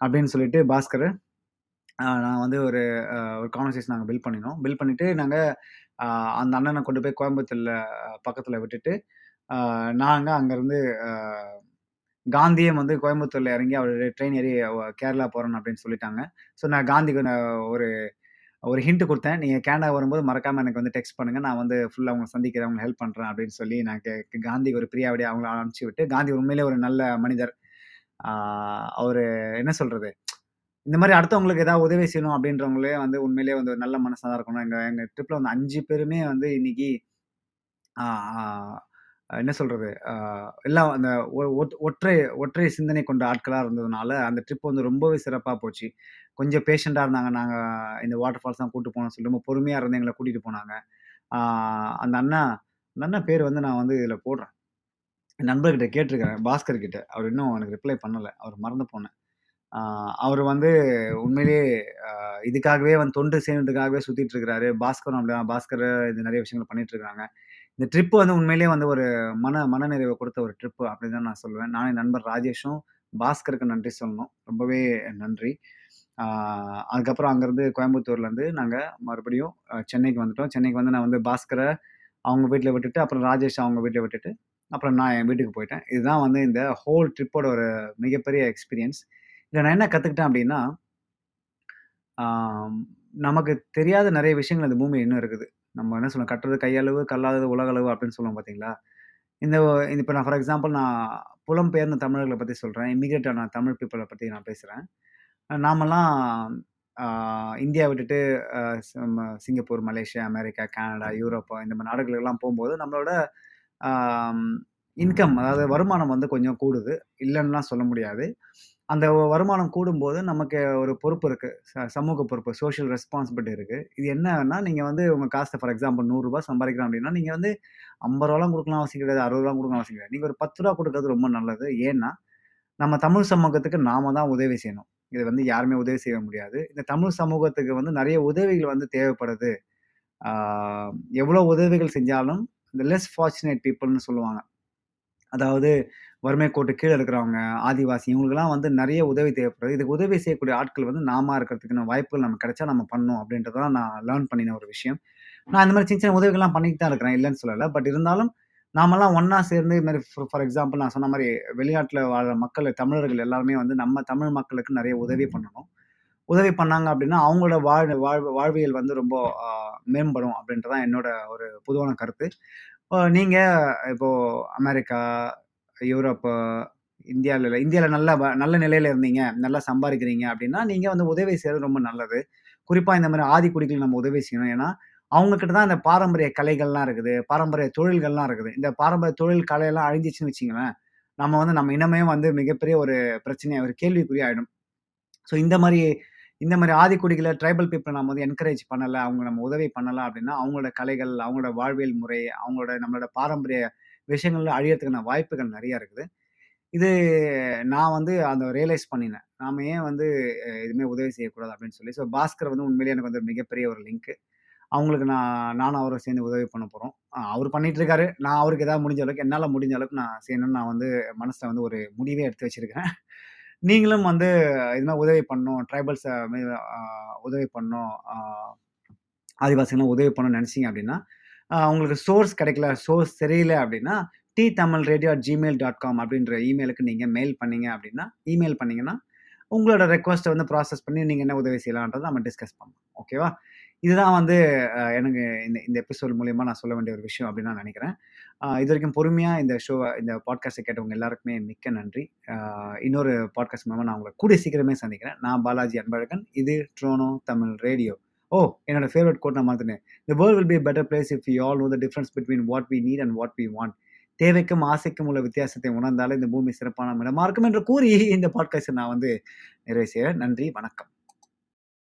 அப்படின்னு சொல்லிட்டு பாஸ்கரு அ நான் வந்து ஒரு அ ஒரு கான்வர்சேஷன் நாங்க பில்ட் பண்ணினோம். பில்ட் பண்ணிட்டு நாங்க அந்த அண்ணனை கொண்டு போய் கோயம்புத்தூர்ல பக்கத்துல விட்டுட்டு, நாங்கள் அங்கேருந்து அங்கருந்து காந்தியும் வந்து கோயம்புத்தூர்ல இறங்கி அவரு ட்ரெயின் ஏறி கேரளா போகிறேன் அப்படின்னு சொல்லிட்டாங்க. ஸோ நான் காந்திக்கு நான் ஒரு ஒரு ஹிண்ட் கொடுத்தேன் நீங்கள் கேனடா வரும்போது மறக்காம எனக்கு வந்து டெக்ஸ்ட் பண்ணுங்க. நான் வந்து ஃபுல்லாக அவங்க சந்திக்கிறேன். அவங்களை ஹெல்ப் பண்ணுறேன் அப்படின்னு சொல்லி நான் கே காந்திக்கு ஒரு பிரியாவிடையே அவங்கள அனுப்பிச்சு விட்டு, காந்தி உண்மையிலே ஒரு நல்ல மனிதர். அவர் என்ன சொல்கிறது இந்த மாதிரி அடுத்தவங்களுக்கு ஏதாவது உதவி செய்யணும் அப்படின்றவங்களே வந்து உண்மையிலேயே வந்து ஒரு நல்ல மனசாக தான் இருக்கணும். எங்கள் எங்கள் ட்ரிப்பில் வந்து அஞ்சு பேருமே வந்து இன்னைக்கு என்ன சொல்கிறது எல்லாம் அந்த ஒ ஒற்றை ஒற்றை சிந்தனை கொண்ட ஆட்களாக இருந்ததுனால, அந்த ட்ரிப் வந்து ரொம்பவே சிறப்பாக போச்சு. கொஞ்சம் பேஷண்ட்டாக இருந்தாங்க. நாங்கள் இந்த வாட்டர் ஃபால்ஸ் தான் கூட்டு போனோம் சொல்லி ரொம்ப பொறுமையாக இருந்து எங்களை கூட்டிகிட்டு போனாங்க. அந்த அண்ணா அந்த அண்ணா பேர் வந்து நான் வந்து இதில் போடுறேன். என் நண்பர்கிட்ட கேட்டுருக்கிறேன். பாஸ்கர் கிட்ட. அவர் இன்னும் எனக்கு ரிப்ளை பண்ணலை அவர் மறந்து போனேன். அவர் வந்து உண்மையிலேயே இதுக்காகவே வந்து தொண்டு செய்யறதுக்காகவே சுத்திட்டு இருக்கிறாரு. பாஸ்கரும் அப்படிதான். பாஸ்கர் இது நிறைய விஷயங்கள் பண்ணிட்டு இருக்காங்க. இந்த ட்ரிப் வந்து உண்மையிலேயே வந்து ஒரு மன மனநிறைவை கொடுத்த ஒரு ட்ரிப் அப்படின்னு தான் நான் சொல்லுவேன். நானே என் நண்பர் ராஜேஷும் பாஸ்கருக்கு நன்றி சொல்லணும். ரொம்பவே நன்றி. அதுக்கப்புறம் அங்கேருந்து கோயம்புத்தூர்லேருந்து நாங்கள் மறுபடியும் சென்னைக்கு வந்துட்டோம். சென்னைக்கு வந்து நான் வந்து பாஸ்கரை அவங்க வீட்டில் விட்டுட்டு, அப்புறம் ராஜேஷ் அவங்க வீட்டில் விட்டுட்டு, அப்புறம் நான் என் வீட்டுக்கு போயிட்டேன். இதுதான் வந்து இந்த ஹோல் ட்ரிப்போட ஒரு மிகப்பெரிய எக்ஸ்பீரியன்ஸ். இதில் நான் என்ன கற்றுக்கிட்டேன் அப்படின்னா, நமக்கு தெரியாத நிறைய விஷயங்கள் இந்த பூமி இன்னும் இருக்குது. நம்ம என்ன சொல்லுவோம், கட்டுறது கையளவு, கல்லாதது உலகளவு" அப்படின்னு சொல்லுவோம் பார்த்தீங்களா? இந்த இப்போ நான் ஃபார் எக்ஸாம்பிள் நான் புலம்பெயர்ந்த தமிழர்களை பற்றி சொல்கிறேன் இமிகிரேட் ஆன தமிழ் பீப்புளை பற்றி நான் பேசுகிறேன் நாமெல்லாம் இந்தியா விட்டுட்டு சிங்கப்பூர், மலேசியா, அமெரிக்கா, கனடா, யூரோப்பா இந்த மாதிரி நாடுகளுக்கெல்லாம் போகும்போது நம்மளோட இன்கம் அதாவது வருமானம் வந்து கொஞ்சம் கூடுது. இல்லைன்னுலாம் சொல்ல முடியாது. அந்த வருமானம் கூடும்போது நமக்கு ஒரு பொறுப்பு இருக்குது ச சமூக பொறுப்பு, சோஷியல் ரெஸ்பான்சிபிலிட்டி இருக்குது இது என்னன்னா, நீங்கள் வந்து உங்கள் காசை ஃபார் எக்ஸாம்பிள் நூறுரூவா சம்பாதிக்கிறோம் அப்படின்னா, நீங்கள் வந்து ஐம்பது ரூபாலாம் கொடுக்கலாம் அவசியம் கிடையாது. அறுபது ரூபா கொடுக்கலாம் அவசியம் கிடையாது. நீங்கள் ஒரு பத்து ரூபா கொடுக்கறது ரொம்ப நல்லது. ஏன்னா, நம்ம தமிழ் சமூகத்துக்கு நாம தான் உதவி செய்யணும். இது வந்து யாருமே உதவி செய்ய முடியாது. இந்த தமிழ் சமூகத்துக்கு வந்து நிறைய உதவிகள் வந்து தேவைப்படுது. எவ்வளோ உதவிகள் செஞ்சாலும், இந்த லெஸ் ஃபார்ச்சுனேட் பீப்புள்னு சொல்லுவாங்க. அதாவது வறுமை கோட்டு கீழே இருக்கிறவங்க, ஆதிவாசி இவங்களுக்கெல்லாம் வந்து நிறைய உதவி தேவைப்படுது. இதுக்கு உதவி செய்யக்கூடிய ஆட்கள் வந்து நாம இருக்கிறதுக்கான வாய்ப்புகள் நம்ம கிடைச்சா நம்ம பண்ணணும் அப்படின்றத நான் லேர்ன் பண்ணின ஒரு விஷயம். நான் இந்த மாதிரி சின்ன சின்ன உதவிகள்லாம் பண்ணிட்டு தான் இருக்கிறேன். இல்லைன்னு சொல்லலை பட் இருந்தாலும் நாமெல்லாம் ஒன்றா சேர்ந்து இது மாதிரி ஃபார் ஃபார் எக்ஸாம்பிள் நான் சொன்ன மாதிரி வெளிநாட்டில் வாழ்கிற மக்கள் தமிழர்கள் எல்லாருமே வந்து நம்ம தமிழ் மக்களுக்கு நிறைய உதவி பண்ணணும். உதவி பண்ணாங்க அப்படின்னா, அவங்களோட வாழ் வாழ் வாழ்வியல் வந்து ரொம்ப மேம்படும் அப்படின்றது தான் என்னோட ஒரு பொதுவான கருத்து. நீங்கள் இப்போது அமெரிக்கா, யூரோப்பு, இந்தியாவில் இந்தியாவில் நல்ல வ நல்ல நிலையில் இருந்தீங்க, நல்லா சம்பாதிக்கிறீங்க அப்படின்னா, நீங்கள் வந்து உதவி செய்கிறது ரொம்ப நல்லது. குறிப்பாக இந்த மாதிரி ஆதிக்குடிகளுக்கு நம்ம உதவி செய்யணும். ஏன்னா, அவங்கக்கிட்ட தான் இந்த பாரம்பரிய கலைகள்லாம் இருக்குது. பாரம்பரிய தொழில்கள்லாம் இருக்குது. இந்த பாரம்பரிய தொழில் கலையெல்லாம் அழிஞ்சிச்சுன்னு வச்சிங்களேன் நம்ம வந்து நம்ம இனமே வந்து மிகப்பெரிய ஒரு பிரச்சனையாக ஒரு கேள்விக்குறி ஆகிடும் ஸோ இந்த மாதிரி இந்த மாதிரி ஆதிக்குடிகளை ட்ரைபல் பீப்புளை நம்ம வந்து என்கரேஜ் பண்ணலை அவங்க நம்ம உதவி பண்ணலை அப்படின்னா, அவங்களோட கலைகள், அவங்களோட வாழ்வியல் முறை, அவங்களோட நம்மளோட பாரம்பரிய விஷயங்கள்ல அழியறதுக்கான வாய்ப்புகள் நிறையா இருக்குது. இது நான் வந்து அந்த ரியலைஸ் பண்ணினேன். நாம ஏன் வந்து எதுவுமே உதவி செய்யக்கூடாது அப்படின்னு சொல்லி. ஸோ பாஸ்கர் வந்து உண்மையிலேயே எனக்கு வந்து மிகப்பெரிய ஒரு லிங்க். அவங்களுக்கு நான் நானும் அவரும் சேர்ந்து உதவி பண்ண போகிறோம் அவர் பண்ணிட்டு இருக்காரு. நான் அவருக்கு ஏதாவது முடிஞ்ச அளவுக்கு என்னால் முடிஞ்ச அளவுக்கு நான் செய்யணும்னு நான் வந்து மனசில் வந்து ஒரு முடிவே எடுத்து வச்சிருக்கிறேன். <laughs> நீங்களும் வந்து இது உதவி பண்ணணும். ட்ரைபல்ஸை உதவி பண்ணணும். ஆ ஆதிவாசிகளும் உதவி பண்ணணும்னு நினச்சிங்க அப்படின்னா, உங்களுக்கு சோர்ஸ் கிடைக்கல, சோர்ஸ் சரியில்லை அப்படின்னா, T Tamil radio Gmail dot com அப்படின்ற இமெயிலுக்கு நீங்கள் மெயில் பண்ணீங்க அப்படின்னா, இமெயில் பண்ணீங்கன்னா, உங்களோட ரெக்வஸ்ட்டை வந்து ப்ராசஸ் பண்ணி நீங்கள் என்ன உதவி செய்யலான்றதை நம்ம டிஸ்கஸ் பண்ணோம் ஓகேவா? இதுதான் வந்து எனக்கு இந்த இந்த எபிசோட் மூலியமா நான் சொல்ல வேண்டிய ஒரு விஷயம் அப்படின்னு நான் நினைக்கிறேன். இது வரைக்கும் பொறுமையாக இந்த ஷோ இந்த பாட்காஸ்ட்டை கேட்டவங்க எல்லாருக்குமே மிக்க நன்றி. இன்னொரு பாட்காஸ்ட் மூலமாக நான் உங்களை கூடிய சீக்கிரமே சந்திக்கிறேன். நான் பாலாஜி அன்பழகன். இது ட்ரோனோ தமிழ் ரேடியோ. ஓ! என்னோட ஃபேவரட் கோட் நான் மாற்றினேன் the world will be better place if you all know the difference between what we need and what we want." தேவைக்கும், ஆசைக்கும் உள்ள வித்தியாசத்தை உணர்ந்தாலே இந்த பூமி சிறப்பான இடமா இருக்கும் என்று கூறி இந்த பாட்காஸ்ட்ட நான் வந்து நிறைவு செய்றேன். நன்றி, வணக்கம்.